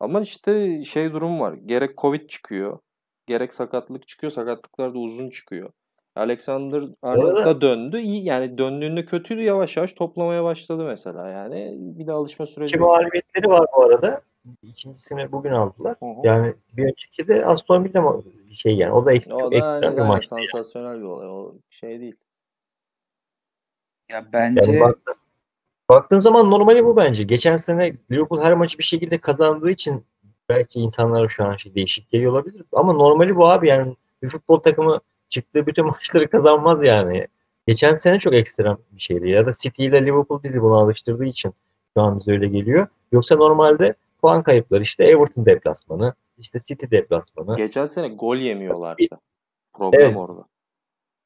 Ama işte şey durum var. Gerek Covid çıkıyor. Gerek sakatlık çıkıyor. Sakatlıklar da uzun çıkıyor. Alexander Arnold da döndü. İyi yani döndüğünde kötüydü yavaş yavaş toplamaya başladı mesela yani. Bir de alışma süreci. İki mağlubiyetleri var bu arada. İkincisini bugün aldılar. Hı hı. Yani bir önceki de Aston Villa şey yani o da ekstra, o da ekstra bir maç. Sansasyonel yani. bir olay. O şey değil. Ya bence yani baktın, baktığın zaman normali bu bence. Geçen sene Liverpool her maçı bir şekilde kazandığı için belki insanlara şu an şey değişik geliyor olabilir. Ama normali bu abi yani bir futbol takımı çıktığı bütün maçları kazanmaz yani. Geçen sene çok ekstrem bir şeydi. Ya da City ile Liverpool bizi buna alıştırdığı için şu an bize öyle geliyor. Yoksa normalde puan kayıpları işte Everton deplasmanı, işte City deplasmanı. Geçen sene gol yemiyorlardı. Problem evet. orada.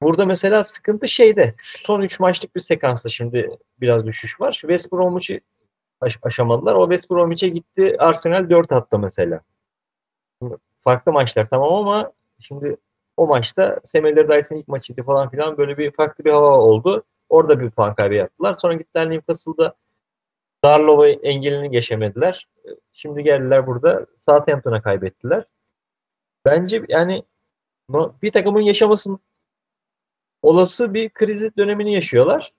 Burada mesela sıkıntı şeyde. Şu son 3 maçlık bir sekansta şimdi biraz düşüş var. Şu West Bromwich'i aş- aşamadılar. O West Bromwich'e gitti. Arsenal 4 attı mesela. Farklı maçlar tamam ama şimdi o maçta Semeler Dyson ilk maçıydı falan filan böyle bir farklı bir hava oldu. Orada bir puan kaybı yaptılar. Sonra gittiler Newcastle'da Darlova engelini geçemediler. Şimdi geldiler burada Southampton'a kaybettiler. Bence yani bir takımın yaşamasının olası bir krizi dönemini yaşıyorlar.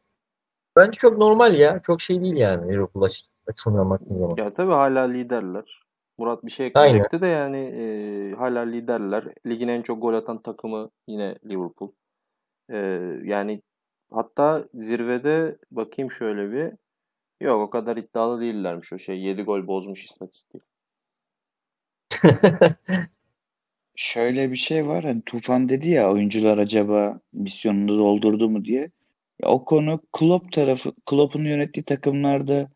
Bence çok normal ya. Çok şey değil yani Liverpool açısından baktığın zaman. Ya tabii hala liderler. Murat bir şey ekleyecekti Aynen. de yani e, hala liderler. Ligin en çok gol atan takımı yine Liverpool. E, yani hatta zirvede bakayım şöyle bir. Yok o kadar iddialı değillermiş o şey. 7 gol bozmuş istatistiği. Şöyle bir şey var. Hani Tufan dedi ya oyuncular acaba misyonunu doldurdu mu diye. Ya o konu Klopp tarafı, Klopp'un yönettiği takımlarda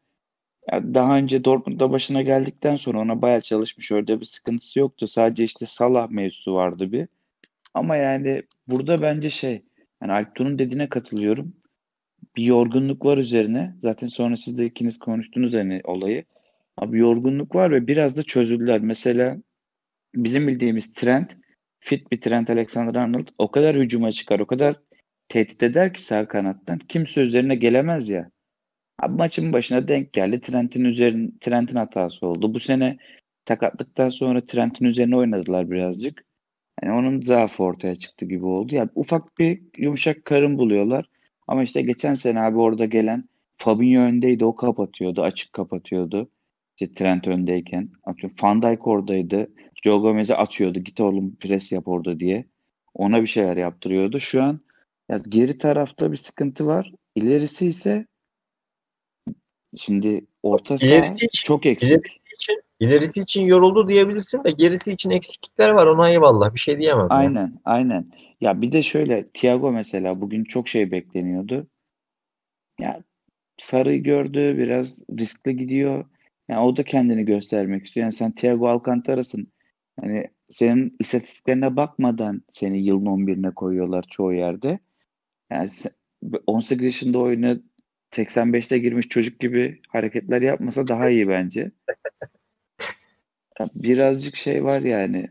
ya daha önce Dortmund'da başına geldikten sonra ona bayağı çalışmış. Orada bir sıkıntısı yoktu. Sadece işte Salah mevzusu vardı bir. Ama yani burada bence şey yani Alptuğ'un dediğine katılıyorum. Bir yorgunluk var üzerine. Zaten sonra siz de ikiniz konuştunuz hani olayı. Abi yorgunluk var ve biraz da çözüldüler. Mesela bizim bildiğimiz Trent, fit bir Trent Alexander-Arnold o kadar hücuma çıkar, o kadar tehdit eder ki sağ kanattan. Kimse üzerine gelemez ya. Abi maçın başına denk geldi. Trent'in üzerin Trent'in hatası oldu. Bu sene sakatlıktan sonra Trent'in üzerine oynadılar birazcık. Yani onun zaafı ortaya çıktı gibi oldu. Yani ufak bir yumuşak karın buluyorlar. Ama işte geçen sene abi orada gelen Fabinho öndeydi. O kapatıyordu. Açık kapatıyordu. İşte Trent öndeyken. Atıyorum. Van Dijk oradaydı. Joe Gomez'e atıyordu. Git oğlum pres yap orada diye. Ona bir şeyler yaptırıyordu. Şu an ya geri tarafta bir sıkıntı var. İlerisi ise şimdi orta saha İlerisi için- çok eksik. İlerisi için, ilerisi için yoruldu diyebilirsin de gerisi için eksiklikler var. Ona eyvallah. Bir şey diyemem. Aynen, aynen. Ya bir de şöyle Thiago mesela bugün çok şey bekleniyordu. Ya sarıyı gördü, biraz riskli gidiyor. Yani o da kendini göstermek istiyor. Yani sen Thiago Alcantara'sın. Hani senin istatistiklerine bakmadan seni yılın 11'ine koyuyorlar çoğu yerde. Yani sen- 18 yaşında oyuna 85'te girmiş çocuk gibi hareketler yapmasa daha iyi bence. Birazcık şey var yani.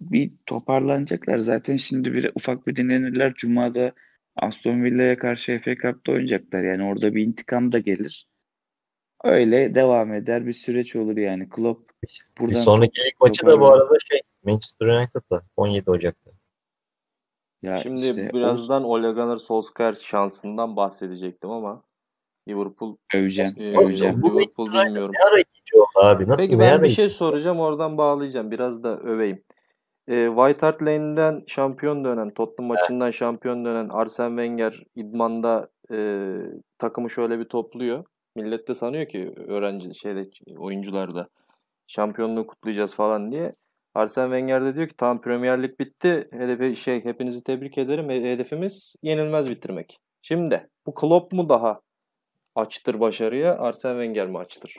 Bir toparlanacaklar. Zaten şimdi bir ufak bir dinlenirler. Cuma'da Aston Villa'ya karşı FA Cup'ta oynayacaklar. Yani orada bir intikam da gelir. Öyle devam eder bir süreç olur yani. Klopp Bir buradan sonraki lig maçı da bu arada şey Manchester United'la 17 Ocak'ta. Ya Şimdi işte o birazdan Ole Gunnar Solskjaer şansından bahsedecektim ama Liverpool öveceğim, e, öveceğim. Liverpool bilmiyorum. Ne ara abi? Nasıl Peki ben bir şey soracağım oradan bağlayacağım. Biraz da öveyim. E, White Hart Lane'den şampiyon dönen, Tottenham maçından şampiyon dönen Arsene Wenger idmanda e, takımı şöyle bir topluyor. Millet de sanıyor ki öğrenci şeyde oyuncular da şampiyonluğu kutlayacağız falan diye. Arsene Wenger de diyor ki tamam Premier Lig bitti. Hedefi şey hepinizi tebrik ederim. He- Hedefimiz yenilmez bitirmek. Şimdi bu Klopp mu daha açtır başarıya, Arsene Wenger mi açtır?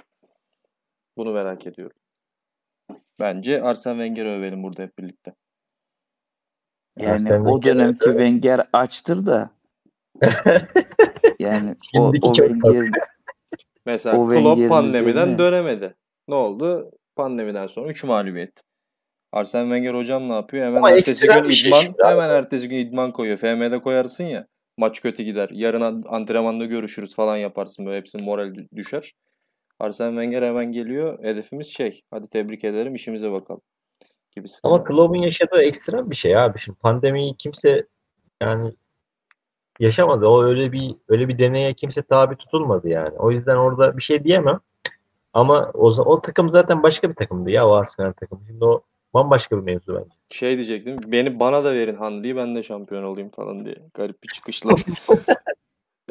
Bunu merak ediyorum. Bence Arsene Wenger'i övelim burada hep birlikte. Yani Arsene o dönemki öyle. Wenger açtır da yani o, Şimdiki o Wenger Mesela O Klopp pandemiden üzerine- dönemedi. Ne oldu? Pandemiden sonra 3 mağlubiyet. Arsene Wenger hocam ne yapıyor? Hemen Ama ertesi gün şey idman, abi. hemen ertesi gün idman koyuyor. FM'de koyarsın ya. Maç kötü gider. Yarın an- antrenmanda görüşürüz falan yaparsın. Böyle hepsinin moral dü- düşer. Arsene Wenger hemen geliyor. Hedefimiz şey. Hadi tebrik ederim işimize bakalım. Gibisinden. Ama Klopp'un yaşadığı ekstrem bir şey abi. Şimdi pandemiyi kimse yani yaşamadı. O öyle bir öyle bir deneye kimse tabi tutulmadı yani. O yüzden orada bir şey diyemem. Ama o, o takım zaten başka bir takımdı ya o Arsenal takımı. Şimdi o bambaşka bir mevzu bence. şey diyecektim. Beni bana da verin Hanli'yi ben de şampiyon olayım falan diye. Garip bir çıkışla.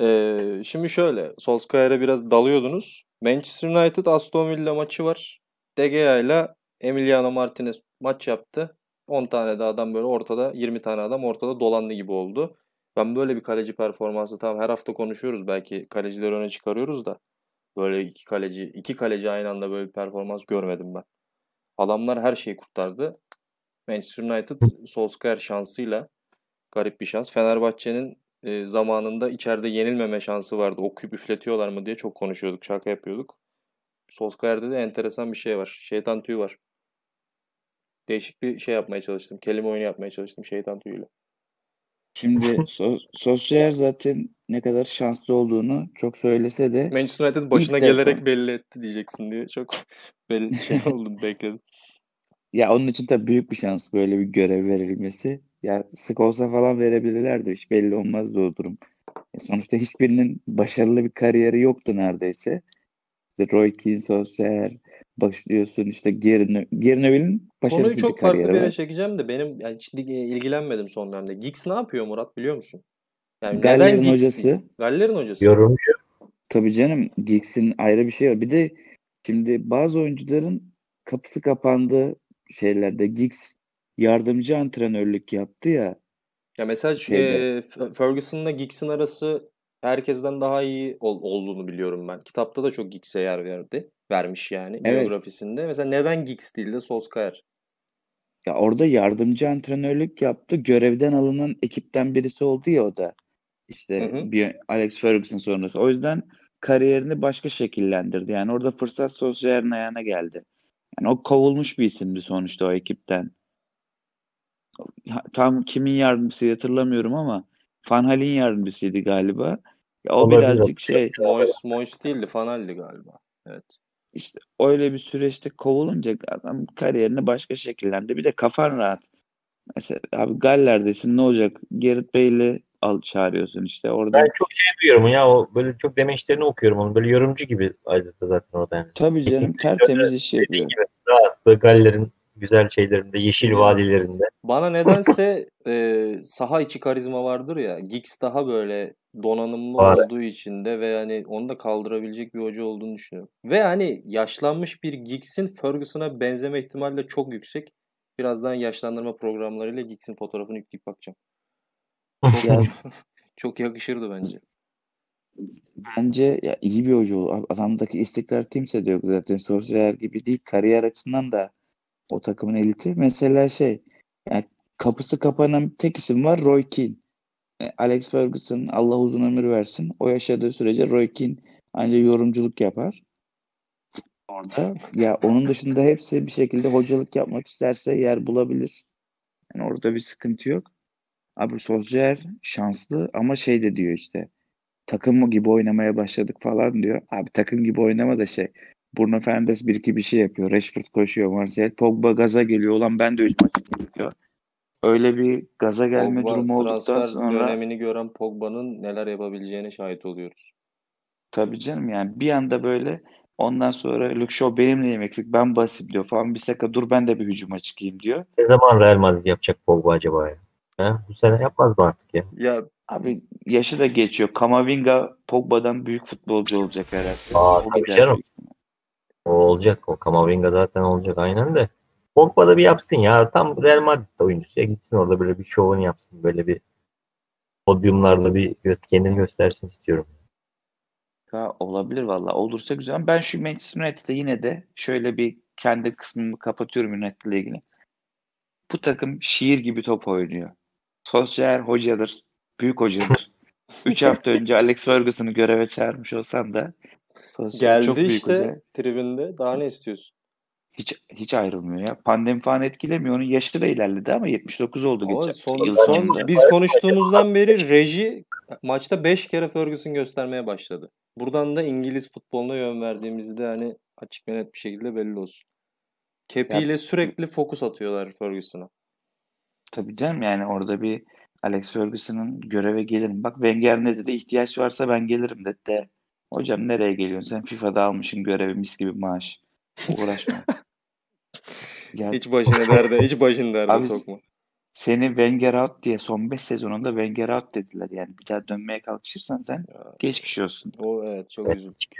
Ee, şimdi şöyle. Solskjaer'e biraz dalıyordunuz. Manchester United Aston Villa maçı var. De Gea ile Emiliano Martinez maç yaptı. 10 tane de adam böyle ortada 20 tane adam ortada dolandı gibi oldu. Ben böyle bir kaleci performansı tamam her hafta konuşuyoruz belki kalecileri öne çıkarıyoruz da böyle iki kaleci iki kaleci aynı anda böyle bir performans görmedim ben. Adamlar her şeyi kurtardı. Manchester United Solskjaer şansıyla garip bir şans. Fenerbahçe'nin e, zamanında içeride yenilmeme şansı vardı. Okuyup üfletiyorlar mı diye çok konuşuyorduk, şaka yapıyorduk. Solskjaer'de de enteresan bir şey var. Şeytan tüyü var. Değişik bir şey yapmaya çalıştım. Kelime oyunu yapmaya çalıştım şeytan tüyüyle. Şimdi so Solskjaer zaten ne kadar şanslı olduğunu çok söylese de Manchester United başına defa. gelerek belli etti diyeceksin diye çok belli şey oldu bekledim. ya onun için tabii büyük bir şans böyle bir görev verilmesi. Ya sık olsa falan verebilirlerdi. Hiç belli olmazdı o durum. E sonuçta hiçbirinin başarılı bir kariyeri yoktu neredeyse. İşte Roy Keane, Solskjaer başlıyorsun işte Ne- Gary Neville'in Konuyu başarısız bir çok farklı bir yere var. çekeceğim de benim yani hiç ilgilenmedim son dönemde. Giggs ne yapıyor Murat biliyor musun? Yani Galler'in neden hocası. Galler'in hocası. Yorumcu. Tabii canım Giggs'in ayrı bir şey var. Bir de şimdi bazı oyuncuların kapısı kapandı şeylerde. Giggs yardımcı antrenörlük yaptı ya. Ya mesela şu- Şeyde. e, Ferguson'la Giggs'in arası herkesten daha iyi ol- olduğunu biliyorum ben. Kitapta da çok Giggs'e yer verdi. Vermiş yani Evet. biyografisinde. Mesela neden Giggs değil de Solskjaer? Ya orada yardımcı antrenörlük yaptı. Görevden alınan ekipten birisi oldu ya o da. İşte Hı hı. bir Alex Ferguson sonrası. O yüzden kariyerini başka şekillendirdi. Yani orada fırsat Solskjaer'in ayağına geldi. Yani o kovulmuş bir isimdi sonuçta o ekipten. Tam kimin yardımcısı hatırlamıyorum ama Van Hal'in yardımcısıydı galiba. Ya o Olabilir. birazcık şey Mois, Mois değildi. Fanal'di galiba. Evet. işte öyle bir süreçte kovulunca adam kariyerini başka şekillendi. Bir de kafan rahat. Mesela abi Galler'desin ne olacak? Gerrit Bale'i al çağırıyorsun işte orada. Ben çok şey duyuyorum ya o böyle çok demeçlerini okuyorum onu böyle yorumcu gibi adeta zaten orada yani. Tabii canım tertemiz iş yapıyor. Rahat böyle Galler'in güzel şeylerinde, yeşil Ya. vadilerinde. Bana nedense e, saha içi karizma vardır ya. Giggs daha böyle donanımlı Var. olduğu için de ve hani onu da kaldırabilecek bir hoca olduğunu düşünüyorum. Ve hani yaşlanmış bir Giggs'in Ferguson'a benzeme ihtimali de çok yüksek. Birazdan yaşlandırma programlarıyla Giggs'in fotoğrafını yükleyip bakacağım. Çok, Ya çok yakışırdı bence. bence ya iyi bir hoca olur. Adamdaki istikrar kimse de yok zaten. Solskjaer gibi değil. Kariyer açısından da o takımın eliti. Mesela şey yani kapısı kapanan tek isim var Roy Keane. E, Alex Ferguson Allah uzun ömür versin. O yaşadığı sürece Roy Keane ancak yorumculuk yapar. Orada ya onun dışında hepsi bir şekilde hocalık yapmak isterse yer bulabilir. Yani orada bir sıkıntı yok. Abi Solskjaer şanslı ama şey de diyor işte takım gibi oynamaya başladık falan diyor. Abi takım gibi oynama da şey Bruno Fernandes bir iki bir şey yapıyor. Rashford koşuyor. Martial Pogba gaza geliyor. Ulan ben de öyle maç diyor. Öyle bir gaza gelme Pogba durumu olduktan sonra dönemini gören Pogba'nın neler yapabileceğine şahit oluyoruz. tabii canım yani bir anda böyle ondan sonra Luke Shaw benimle yemeksik ben basit diyor falan bir seka dur ben de bir hücuma çıkayım diyor. Ne zaman Real Madrid yapacak Pogba acaba ya? Ha? Bu sene yapmaz mı artık ya? Ya Abi yaşı da geçiyor. Kamavinga Pogba'dan büyük futbolcu olacak herhalde. Aa, O tabii canım. büyük. O olacak. O Kamavinga zaten olacak aynen de. Pogba da bir yapsın ya. Tam Real Madrid oyuncusu. Ya gitsin orada böyle bir şovunu yapsın. Böyle bir podyumlarda bir kendini göstersin istiyorum. Ya olabilir valla. Olursa güzel. Ben şu Manchester United'da yine de şöyle bir kendi kısmımı kapatıyorum United'la ilgili. Bu takım şiir gibi top oynuyor. Solskjaer hocadır. Büyük hocadır. 3 hafta önce Alex Ferguson'ı göreve çağırmış olsam da Solskjaer geldi çok büyük işte hoca. tribünde. Daha ne istiyorsun? Hiç hiç ayrılmıyor ya. Pandemi falan etkilemiyor. Onun yaşı da ilerledi ama 79 oldu geçen son, yıl son biz konuştuğumuzdan beri reji maçta 5 kere Ferguson göstermeye başladı. Buradan da İngiliz futboluna yön verdiğimizi de hani açık ve net bir şekilde belli olsun. Kepiyle sürekli fokus atıyorlar Ferguson'a. Tabii canım yani orada bir Alex Ferguson'ın göreve gelirim. Bak Wenger ne dedi? İhtiyaç varsa ben gelirim dedi de. Hocam nereye geliyorsun? Sen FIFA'da almışsın görevi mis gibi maaş. Uğraşma. Gel. Hiç başını derde, hiç başını derde Abi- sokma. Seni Wenger out diye son 5 sezonunda Wenger out dediler. Yani bir daha dönmeye kalkışırsan sen Ya, geçmiş olsun. o evet çok üzüldük.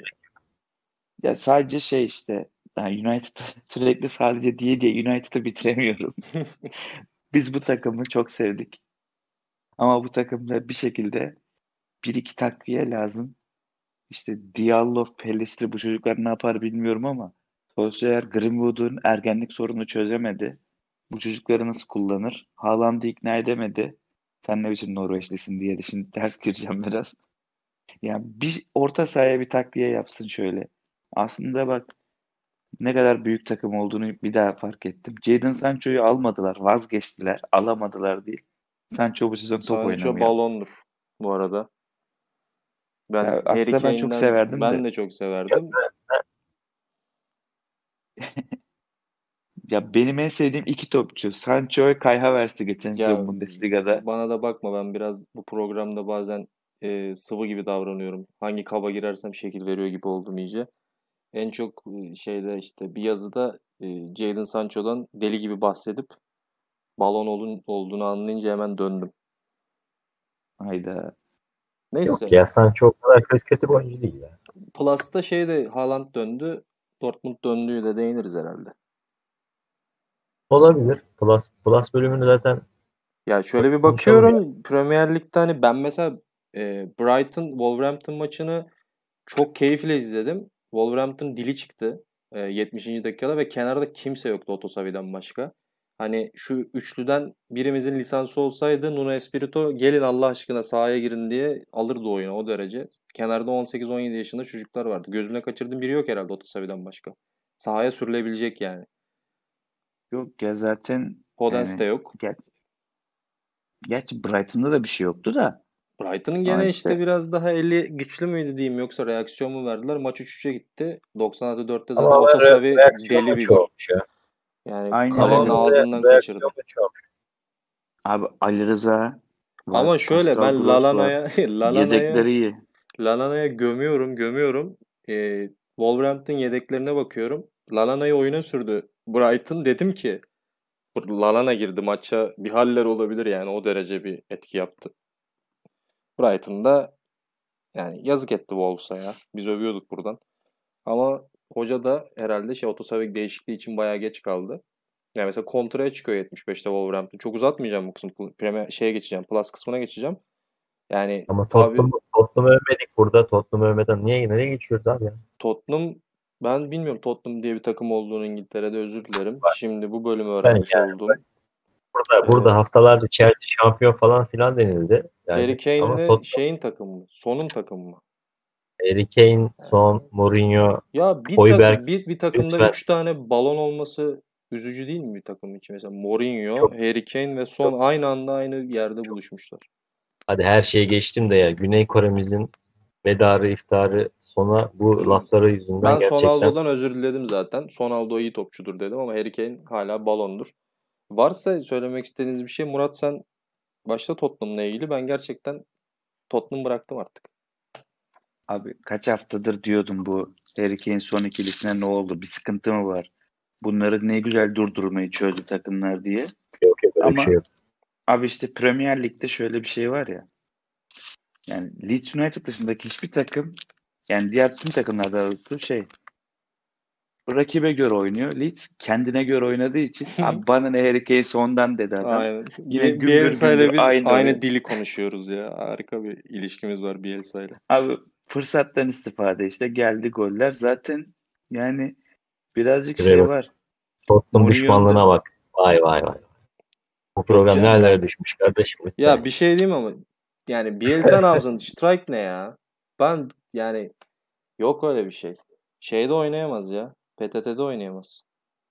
Ya sadece şey işte yani United sürekli sadece diye diye United'ı bitiremiyorum. Biz bu takımı çok sevdik. Ama bu takımda bir şekilde bir iki takviye lazım. İşte Diallo, Pellistri bu çocuklar ne yapar bilmiyorum ama Solskjaer Greenwood'un ergenlik sorununu çözemedi. Bu çocukları nasıl kullanır? Haaland'ı ikna edemedi. Sen ne biçim Norveçlisin diye de şimdi ters gireceğim biraz. Yani bir orta sahaya bir takviye yapsın şöyle. Aslında bak ne kadar büyük takım olduğunu bir daha fark ettim. Jadon Sancho'yu almadılar, vazgeçtiler. Alamadılar değil. Sancho bu sezon top Sancho oynamıyor. balondur bu arada. Ben Ya aslında ben çok severdim Ben de. de çok severdim. Ya benim en sevdiğim iki topçu. Sancho ve Kai Havertz'i geçen Ya, sezon Bundesliga'da. Bana da bakma ben biraz bu programda bazen e, sıvı gibi davranıyorum. Hangi kaba girersem şekil veriyor gibi oldum iyice. En çok e, şeyde işte bir yazıda e, Jadon Sancho'dan deli gibi bahsedip balon olun, olduğunu anlayınca hemen döndüm. Hayda. Neyse. Yok ya Sancho o kadar kötü, kötü bir oyuncu değil ya. Plus'ta şeyde Haaland döndü. Dortmund döndüğü de değiniriz herhalde. Olabilir. Plus, plus bölümünü zaten Ya şöyle bir bakıyorum Premier Lig'de hani ben mesela e, Brighton Wolverhampton maçını çok keyifle izledim. Wolverhampton dili çıktı e, 70. dakikada ve kenarda kimse yoktu Otosavi'den başka. Hani şu üçlüden birimizin lisansı olsaydı Nuno Espirito gelin Allah aşkına sahaya girin diye alırdı oyunu o derece. Kenarda 18-17 yaşında çocuklar vardı. Gözümle kaçırdığım biri yok herhalde Otosavi'den başka. Sahaya sürülebilecek yani. Yok ya zaten Podence Yani- de yok. ger- gerçi Brighton'da da bir şey yoktu da Brighton'ın gene işte, işte- biraz daha eli güçlü müydü diyeyim yoksa reaksiyon mu verdiler? Maç 3-3'e gitti. 96-4'te zaten Otosavi deli bir olmuş ya. Yani Aynen kalenin ağzından kaçırdı. Abi Ali Rıza var, Ama şöyle ben. Lalana'ya Lalana'ya Yedekleri iyi. Lalana'ya gömüyorum, gömüyorum. Ee, Wolverhampton yedeklerine bakıyorum. Lalana'yı oyuna sürdü. Brighton dedim ki Lalana girdi maça bir haller olabilir yani o derece bir etki yaptı. Brighton'da yani yazık etti Wolves'a ya. Biz övüyorduk buradan. Ama hoca da herhalde şey Otosavik değişikliği için bayağı geç kaldı. Yani mesela kontraya çıkıyor 75'te Wolverhampton. Çok uzatmayacağım bu kısmı. Premier şeye geçeceğim. Plus kısmına geçeceğim. Yani Ama Tottenham, Tottenham övmedik burada. Tottenham övmeden niye nereye geçiyoruz abi ya? Tottenham ben bilmiyorum Tottenham diye bir takım olduğunu İngiltere'de özür dilerim. Şimdi bu bölümü Ben öğrenmiş yani oldum. Burada, Ee, burada haftalardır Chelsea şampiyon falan filan denildi. Yani Harry Kane'le Tottenham, şeyin takımı mı? Son'un takımı mı? Harry Kane, Son, Mourinho, Ya bir, Højbjerg, takım, bir, bir takımda lütfen. 3 tane balon olması üzücü değil mi bir takım için? Mesela Mourinho, Çok- Harry Kane ve Son aynı anda aynı yerde buluşmuşlar. hadi her şeyi geçtim de ya Güney Kore'mizin medarı iftarı sona bu lafları yüzünden Ben gerçekten Sonaldo'dan özür diledim zaten. Sonaldo iyi topçudur dedim ama Harry Kane hala balondur. Varsa söylemek istediğiniz bir şey Murat sen başta Tottenham'la ilgili. Ben gerçekten Tottenham bıraktım artık. Abi kaç haftadır diyordum bu Harry Kane son ikilisine ne oldu? Bir sıkıntı mı var? Bunları ne güzel durdurmayı çözdü takımlar diye. yok yok öyle bir Ama- şey yok. Abi işte Premier Lig'de şöyle bir şey var ya. Yani Leeds United dışındaki hiçbir takım yani diğer tüm takımlarda şey rakibe göre oynuyor. Leeds kendine göre oynadığı için abi bana ne Harry Kane sondan dedi adam. Aynen. Yine gümbür Bielsa ile biz aynı aynı, dili konuşuyoruz ya. Harika bir ilişkimiz var Bielsa ile. Abi fırsattan istifade işte geldi goller. Zaten yani birazcık Şuraya şey var. Tottenham düşmanlığına bak. Vay vay vay. Bu program nerelere düşmüş kardeşim. Ya bir şey diyeyim ama yani Bielsa ne yapsın? Strike ne ya? Ben yani yok öyle bir şey. Şeyde oynayamaz ya. PTT'de oynayamaz.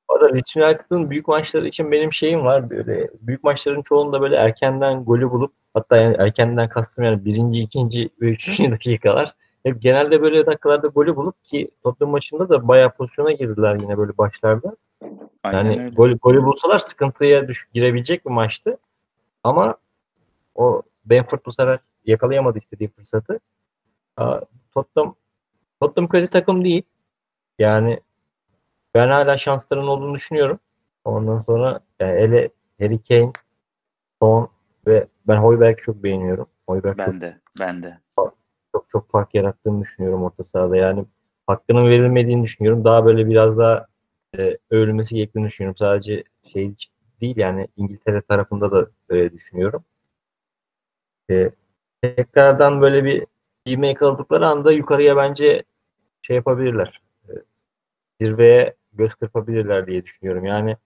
Arada Leeds United'ın büyük maçları için benim şeyim var böyle büyük maçların çoğunda böyle erkenden golü bulup hatta yani erkenden kastım yani birinci, ikinci ve üçüncü dakikalar hep genelde böyle dakikalarda golü bulup ki Tottenham maçında da bayağı pozisyona girdiler yine böyle başlarda. Aynen Yani öyle. gol, golü bulsalar sıkıntıya düş, girebilecek bir maçtı. Ama o Benford bu sefer yakalayamadı istediği fırsatı. Aa, Tottenham, Tottenham kötü takım değil. Yani ben hala şansların olduğunu düşünüyorum. Ondan sonra yani ele Harry Kane, Son ve ben Højbjerg'i çok beğeniyorum. Çok, Ben de. Ben de. Çok çok fark yarattığını düşünüyorum orta sahada. Yani hakkının verilmediğini düşünüyorum. Daha böyle biraz daha e, övülmesi gerektiğini düşünüyorum. Sadece şey değil yani İngiltere tarafında da öyle düşünüyorum. E, tekrardan böyle bir ivme yakaladıkları anda yukarıya bence şey yapabilirler. E, zirveye göz kırpabilirler diye düşünüyorum. Yani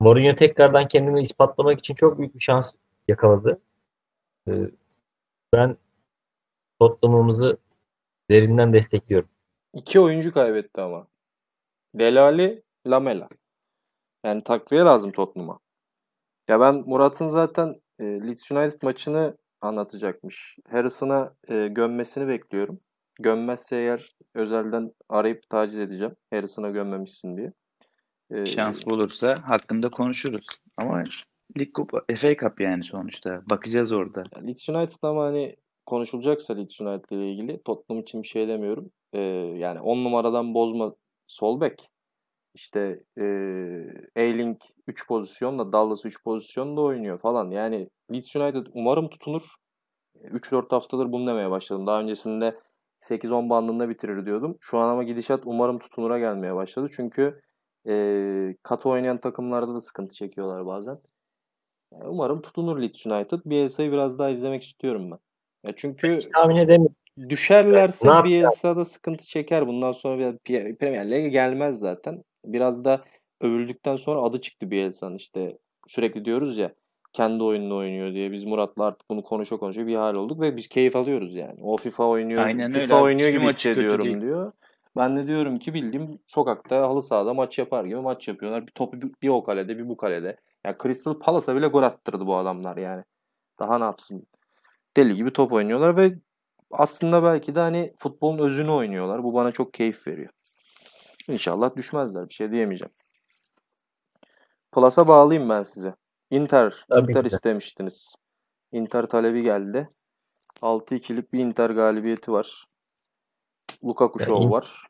Mourinho tekrardan kendini ispatlamak için çok büyük bir şans yakaladı. E, ben Tottenham'ımızı derinden destekliyorum. İki oyuncu kaybetti ama. Delali, Lamela. Yani takviye lazım Tottenham'a. Ya ben Murat'ın zaten e, Leeds United maçını anlatacakmış. Harrison'a e, gömmesini bekliyorum. Gömmezse eğer özelden arayıp taciz edeceğim. Harrison'a gömmemişsin diye. E, Şans bulursa hakkında konuşuruz. Ama Lig Kupa, FA Cup yani sonuçta. Bakacağız orada. Ya Leeds United ama hani konuşulacaksa Leeds United ile ilgili Tottenham için bir şey demiyorum. Ee, yani 10 numaradan bozma sol bek. İşte e, Ayling 3 pozisyonla Dallas 3 pozisyonda oynuyor falan. Yani Leeds United umarım tutunur. 3-4 haftadır bunu demeye başladım. Daha öncesinde 8-10 bandında bitirir diyordum. Şu an ama gidişat umarım tutunura gelmeye başladı. Çünkü e, katı oynayan takımlarda da sıkıntı çekiyorlar bazen. Yani umarım tutunur Leeds United. Bielsa'yı biraz daha izlemek istiyorum ben. Ya çünkü Hiç tahmin edemiyorum. düşerlerse Ne yapacağız? Bielsa da sıkıntı çeker. Bundan sonra bir Premier Lig'e gelmez zaten. Biraz da övüldükten sonra adı çıktı Bielsa'nın işte. Sürekli diyoruz ya kendi oyununu oynuyor diye. Biz Murat'la artık bunu konuşa konuşa bir hal olduk ve biz keyif alıyoruz yani. O FIFA oynuyor, Aynen öyle FIFA abi. oynuyor Hiçbir gibi hissediyorum diyor. Ben de diyorum ki bildiğim sokakta halı sahada maç yapar gibi maç yapıyorlar. Bir topu bir, bir o kalede bir bu kalede. Ya Crystal Palace'a bile gol attırdı bu adamlar yani. Daha ne yapsın? Deli gibi top oynuyorlar ve aslında belki de hani futbolun özünü oynuyorlar. Bu bana çok keyif veriyor. İnşallah düşmezler. Bir şey diyemeyeceğim. Plus'a bağlayayım ben size. Inter, Tabii Inter de. istemiştiniz. Inter talebi geldi. 6-2'lik bir Inter galibiyeti var. Lukaku Ya show var.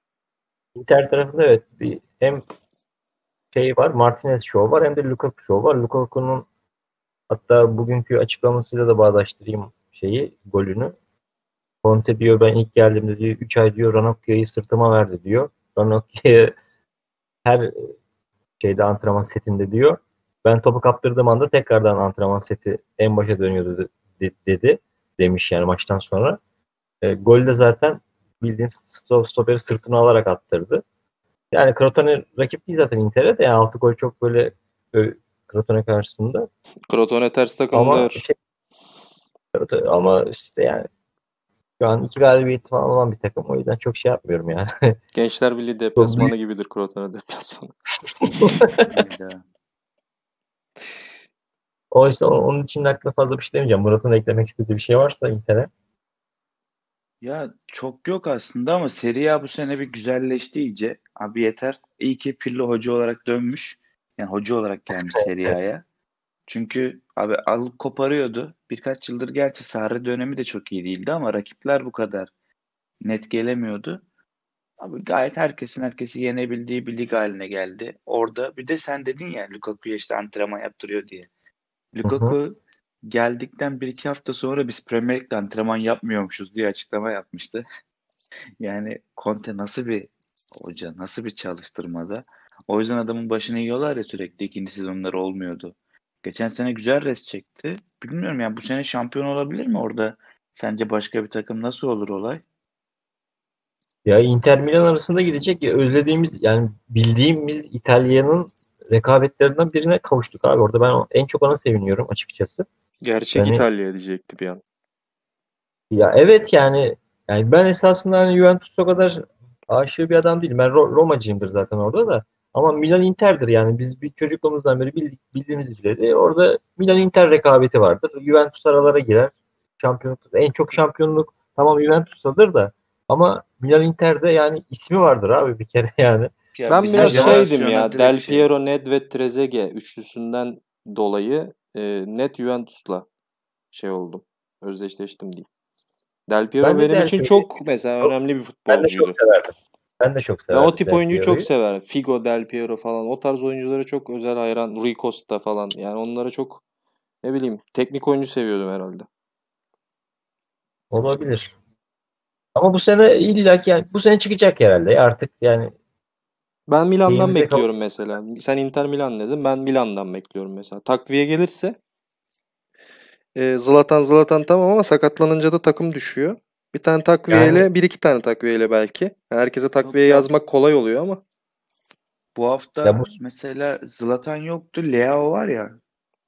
Inter tarafında evet bir hem şey var Martinez show var hem de Lukaku show var. Lukaku'nun hatta bugünkü açıklamasıyla da bağdaştırayım şeyi golünü. Conte diyor ben ilk geldiğimde diyor 3 ay diyor Ranocchia'yı sırtıma verdi diyor. Ranocchia her şeyde antrenman setinde diyor. Ben topu kaptırdığım anda tekrardan antrenman seti en başa dönüyordu de- dedi. Demiş yani maçtan sonra. E, gol de zaten bildiğin stop, stoperi sırtına alarak attırdı. Yani Crotone rakip değil zaten Inter'e de yani 6 gol çok böyle e, Crotone karşısında. Crotone ters Ama takımlar. şey, ama işte yani şu an iki galibiyeti falan olan bir takım. O yüzden çok şey yapmıyorum yani. Gençler Birliği deplasmanı gibidir Crotone deplasmanı. O işte onun için hakkında fazla bir şey demeyeceğim. Murat'ın eklemek istediği bir şey varsa Inter'e. Ya çok yok aslında ama Serie A bu sene bir güzelleşti iyice. Abi yeter. İyi ki Pirlo hoca olarak dönmüş. Yani hoca olarak gelmiş Serie A'ya. Çünkü abi alıp koparıyordu. Birkaç yıldır gerçi Sarri dönemi de çok iyi değildi ama rakipler bu kadar net gelemiyordu. Abi gayet herkesin herkesi yenebildiği bir lig haline geldi. Orada bir de sen dedin ya Lukaku'ya işte antrenman yaptırıyor diye. Lukaku geldikten bir iki hafta sonra biz Premier Lig'de antrenman yapmıyormuşuz diye açıklama yapmıştı. Yani Conte nasıl bir hoca, nasıl bir çalıştırmada. O yüzden adamın başını yiyorlar ya sürekli ikinci sezonları olmuyordu. Geçen sene güzel res çekti. Bilmiyorum yani bu sene şampiyon olabilir mi orada? Sence başka bir takım nasıl olur olay? Ya Inter Milan arasında gidecek ya özlediğimiz yani bildiğimiz İtalya'nın rekabetlerinden birine kavuştuk abi. Orada ben en çok ona seviniyorum açıkçası. Gerçek Yani- İtalya diyecekti bir an. Ya evet yani yani ben esasında hani Juventus'a kadar aşığı bir adam değilim. Ben Ro- Romacıyımdır zaten orada da. Ama Milan Inter'dir yani biz bir çocukluğumuzdan beri bildik, bildiğimiz bileli. Orada Milan Inter rekabeti vardır. Juventus aralara girer. Şampiyonluk en çok şampiyonluk tamam Juventus'tadır da ama Milan Inter'de yani ismi vardır abi bir kere yani. Ya Ben biraz şeydim ya. Del şey- Piero, Nedved, Trezeguet üçlüsünden dolayı e, net Juventus'la şey oldum. Özdeşleştim diyeyim. Del Piero Ben de benim Del için Piero'yu- çok mesela önemli bir Ben de çok futbolcuydu. severdim. Ben de çok Ben severdim. o tip Del oyuncuyu çok Piero'yu. severim. Figo, Del Piero falan. O tarz oyunculara çok özel hayran. Rui Costa falan. Yani onlara çok ne bileyim teknik oyuncu seviyordum herhalde. Olabilir. Ama bu sene illa ki yani bu sene çıkacak herhalde artık yani Ben Milan'dan Şeyimize kal- bekliyorum mesela. Sen Inter Milan dedin. Ben Milan'dan bekliyorum mesela. Takviye gelirse e, Zlatan Zlatan tamam ama sakatlanınca da takım düşüyor. Bir tane takviyeyle, Yani- bir iki tane takviyeyle belki. Yani herkese takviye ya. yazmak kolay oluyor ama. Bu hafta Ya bu- mesela Zlatan yoktu. Leo var ya.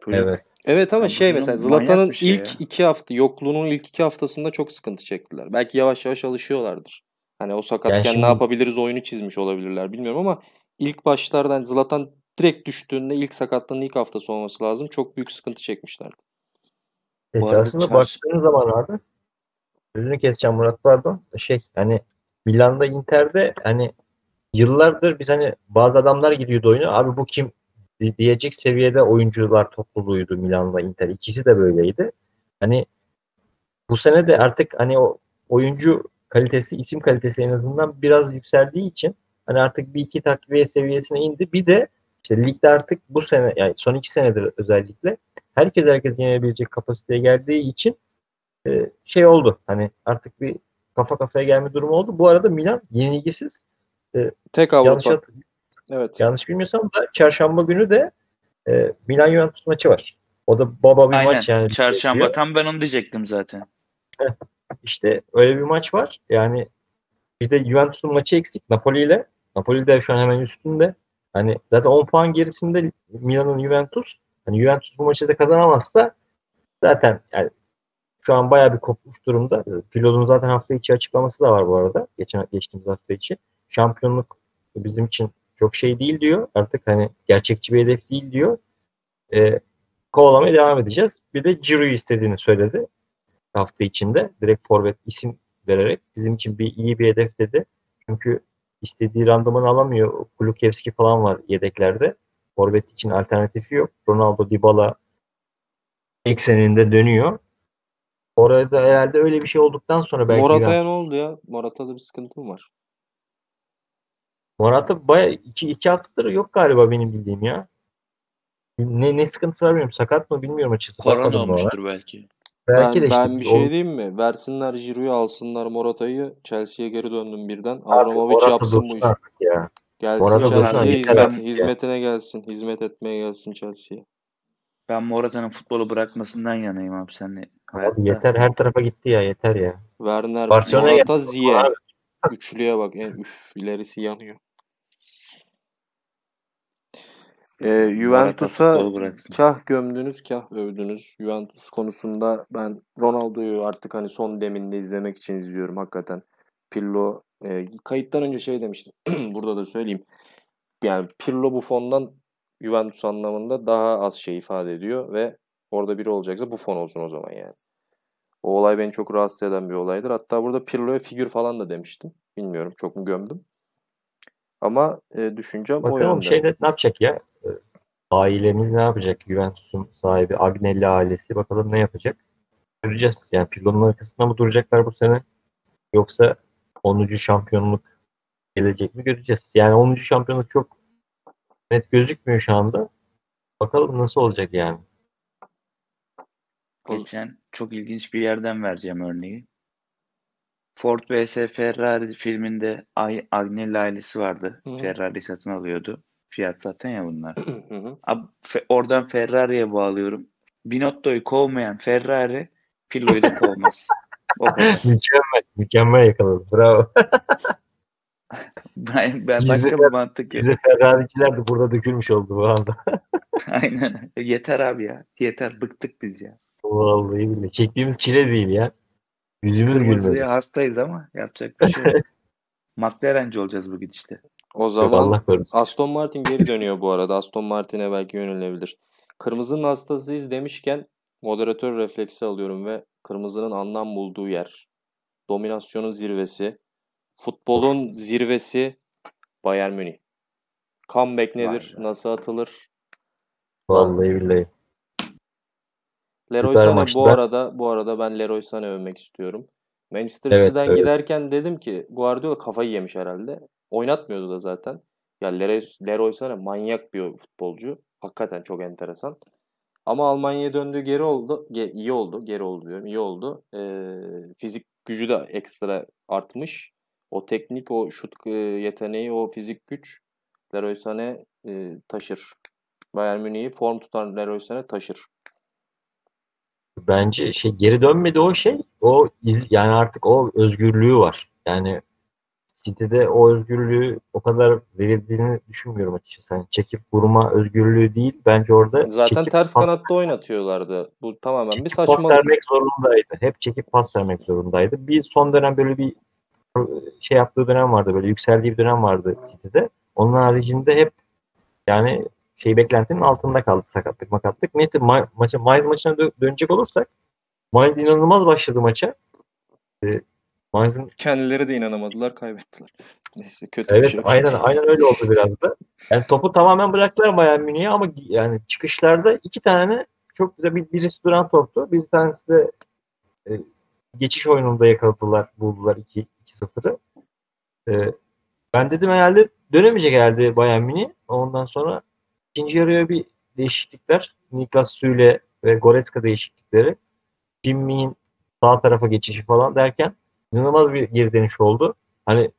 Çocuk. evet. Evet ama Ya bu şey mesela Zlatan'ın şey ilk ya. iki hafta yokluğunun ilk iki haftasında çok sıkıntı çektiler. Belki yavaş yavaş alışıyorlardır. Hani o sakatken şimdi- ne yapabiliriz oyunu çizmiş olabilirler bilmiyorum ama ilk başlardan Zlatan direkt düştüğünde ilk sakatlığının ilk haftası olması lazım. Çok büyük sıkıntı çekmişlerdi. Esasında çarşı- baktığın zaman abi sözünü keseceğim Murat pardon. Şey hani Milan'da Inter'de hani yıllardır biz hani bazı adamlar giriyordu oyuna. Abi bu kim di- diyecek seviyede oyuncular topluluğuydu Milan'la Inter. İkisi de böyleydi. Hani bu sene de artık hani o oyuncu kalitesi, isim kalitesi en azından biraz yükseldiği için hani artık bir iki takviye seviyesine indi. Bir de işte ligde artık bu sene yani son iki senedir özellikle herkes herkes yenebilecek kapasiteye geldiği için e, şey oldu. Hani artık bir kafa kafaya gelme durumu oldu. Bu arada Milan yenilgisiz. Tek Yanlış, Avrupa. hat- Evet. yanlış bilmiyorsam da çarşamba günü de e, Milan Juventus maçı var. O da baba bir Aynen. maç yani. Çarşamba. diyor. Tam ben onu diyecektim zaten. İşte öyle bir maç var. Yani bir de Juventus'un maçı eksik Napoli ile. Napoli de şu an hemen üstünde. Hani zaten 10 puan gerisinde Milan'ın Juventus. Hani Juventus bu maçı da kazanamazsa zaten yani şu an bayağı bir kopmuş durumda. Pilotun zaten hafta içi açıklaması da var bu arada. Geçen geçtiğimiz hafta içi. Şampiyonluk bizim için çok şey değil diyor. Artık hani gerçekçi bir hedef değil diyor. Ee, kovalamaya devam edeceğiz. Bir de Ciro'yu istediğini söyledi. hafta içinde direkt forvet isim vererek bizim için bir iyi bir hedef dedi. Çünkü istediği randımanı alamıyor. Kulukevski falan var yedeklerde. Forvet için alternatifi yok. Ronaldo, Dybala ekseninde dönüyor. Orada herhalde öyle bir şey olduktan sonra belki Morata'ya ne oldu ya? Morata'da bir sıkıntı mı var? Morata baya iki, iki haftadır yok galiba benim bildiğim ya. Ne, ne sıkıntısı var bilmiyorum. Sakat mı bilmiyorum açıkçası. Korona olmuştur belki. Belki ben, de işte ben bir o- şey diyeyim mi? Versinler Giroud'u alsınlar Morata'yı. Chelsea'ye geri döndüm birden. Morata yapsın bu işi. ya. Gelsin Morata Chelsea'ye hizmet, ya. hizmetine gelsin. Hizmet etmeye gelsin Chelsea'ye. Ben Morata'nın futbolu bırakmasından yanayım abi Abi yeter her tarafa gitti ya yeter ya. Werner, Barcelona'ya Morata. Abi. Üçlüye bak. En, üf, ilerisi yanıyor. Ee, Juventus'a kah gömdünüz kah övdünüz. Juventus konusunda ben Ronaldo'yu artık hani son deminde izlemek için izliyorum hakikaten. Pirlo e, kayıttan önce şey demiştim. Burada da söyleyeyim. Yani Pirlo bu fondan Juventus anlamında daha az şey ifade ediyor ve orada biri olacaksa bu fon olsun o zaman yani. O olay beni çok rahatsız eden bir olaydır. Hatta burada Pirlo'ya figür falan da demiştim. Bilmiyorum çok mu gömdüm. Ama e, düşüncem o Bakalım yönde. şey ne, ne yapacak ya? Ee, Ailemiz ne yapacak? Juventus'un sahibi Agnelli ailesi bakalım ne yapacak? Göreceğiz. Yani Pirlo'nun arkasında mı duracaklar bu sene? Yoksa 10. şampiyonluk gelecek mi göreceğiz. Yani 10. şampiyonluk çok net gözükmüyor şu anda. Bakalım nasıl olacak yani. Geçen çok ilginç bir yerden vereceğim örneği. Ford vs Ferrari filminde Ay- Agnelli ailesi vardı. Hı. Ferrari satın alıyordu. Fiyat zaten ya bunlar. Hı hı. Abi, fe- oradan Ferrari'ye bağlıyorum. Binotto'yu kovmayan Ferrari Pirlo'yu da kovmaz. O kadar. Mükemmel. Mükemmel yakaladın. Bravo. Ben, ben başka bir mantık yok. Ferrari'ciler de burada dökülmüş oldu bu anda. Aynen. Yeter abi ya. Yeter. Bıktık biz ya. Vallahi billahi. Çektiğimiz çile değil ya. Yüzümüz gülmedi. Hastayız ama yapacak bir şey yok. McLaren'ci olacağız bu gidişte. O zaman. Aston Martin geri dönüyor bu arada. Aston Martin'e belki yönelebilir. Kırmızının hastasıyız demişken moderatör refleksi alıyorum ve kırmızının anlam bulduğu yer. Dominasyonun zirvesi. Futbolun zirvesi Bayern Münih. Comeback nedir? Vay. Nasıl atılır? Vallahi billahi. Leroy Süper Sané bu arada bu arada ben Leroy Sané övmek istiyorum. Manchester Evet, City'den evet. giderken dedim ki Guardiola kafayı yemiş herhalde. Oynatmıyordu da zaten. Ya Leroy, Leroy Sané manyak bir futbolcu. Hakikaten çok enteresan. Ama Almanya'ya döndüğü geri oldu. Ge- iyi oldu. Geri oldu diyorum. iyi oldu. Ee, fizik gücü de ekstra artmış. O teknik, o şut e, yeteneği, o fizik güç Leroy Sané e, taşır. Bayern Münih'i form tutan Leroy Sané taşır. Bence şey geri dönmedi o şey. O iz yani artık o özgürlüğü var. Yani City'de o özgürlüğü o kadar verildiğini düşünmüyorum açıkçası. Yani çekip vurma özgürlüğü değil. Bence orada Zaten çekip ters pas, kanatta oynatıyorlardı. Bu tamamen bir çekip pas saçmalık. vermek zorundaydı. Hep çekip pas vermek zorundaydı. Bir son dönem böyle bir şey yaptığı dönem vardı. Böyle yükseldiği bir dönem vardı City'de. Onun haricinde hep yani şey beklentinin altında kaldı sakatlık makatlık. Neyse ma- maça Mainz maçına dö- dönecek olursak Mainz inanılmaz başladı maça. Ee, Mainz'ın Kendileri de inanamadılar, kaybettiler. Neyse kötü bir evet şey. yok. aynen aynen öyle oldu biraz da. Yani topu tamamen bıraktılar Bayern Münih'e ama yani çıkışlarda iki tane çok güzel bir birisi duran toptu. Bir tanesi de e, geçiş oyununda yakaladılar, buldular 2 2-0'ı. E, ben dedim herhalde dönemeyecek herhalde Bayern Münih. Ondan sonra ikinci yarıya bir değişiklikler. Niklas Süle ve Goretzka değişiklikleri. Kim Min sağ tarafa geçişi falan derken inanılmaz bir geri dönüş oldu. Hani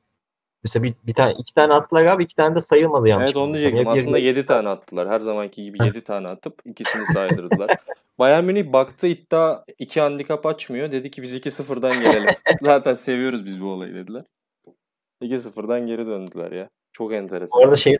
mesela bir, bir tane iki tane attılar abi iki tane de sayılmadı yanlış. Evet onu diyecektim. Aslında 7 tane attılar. Her zamanki gibi 7 tane atıp ikisini saydırdılar. Bayern Münih baktı iddia 2 handikap açmıyor. Dedi ki biz 2-0'dan gelelim. Zaten seviyoruz biz bu olayı dediler. 2-0'dan geri döndüler ya. Çok enteresan. Bu arada şey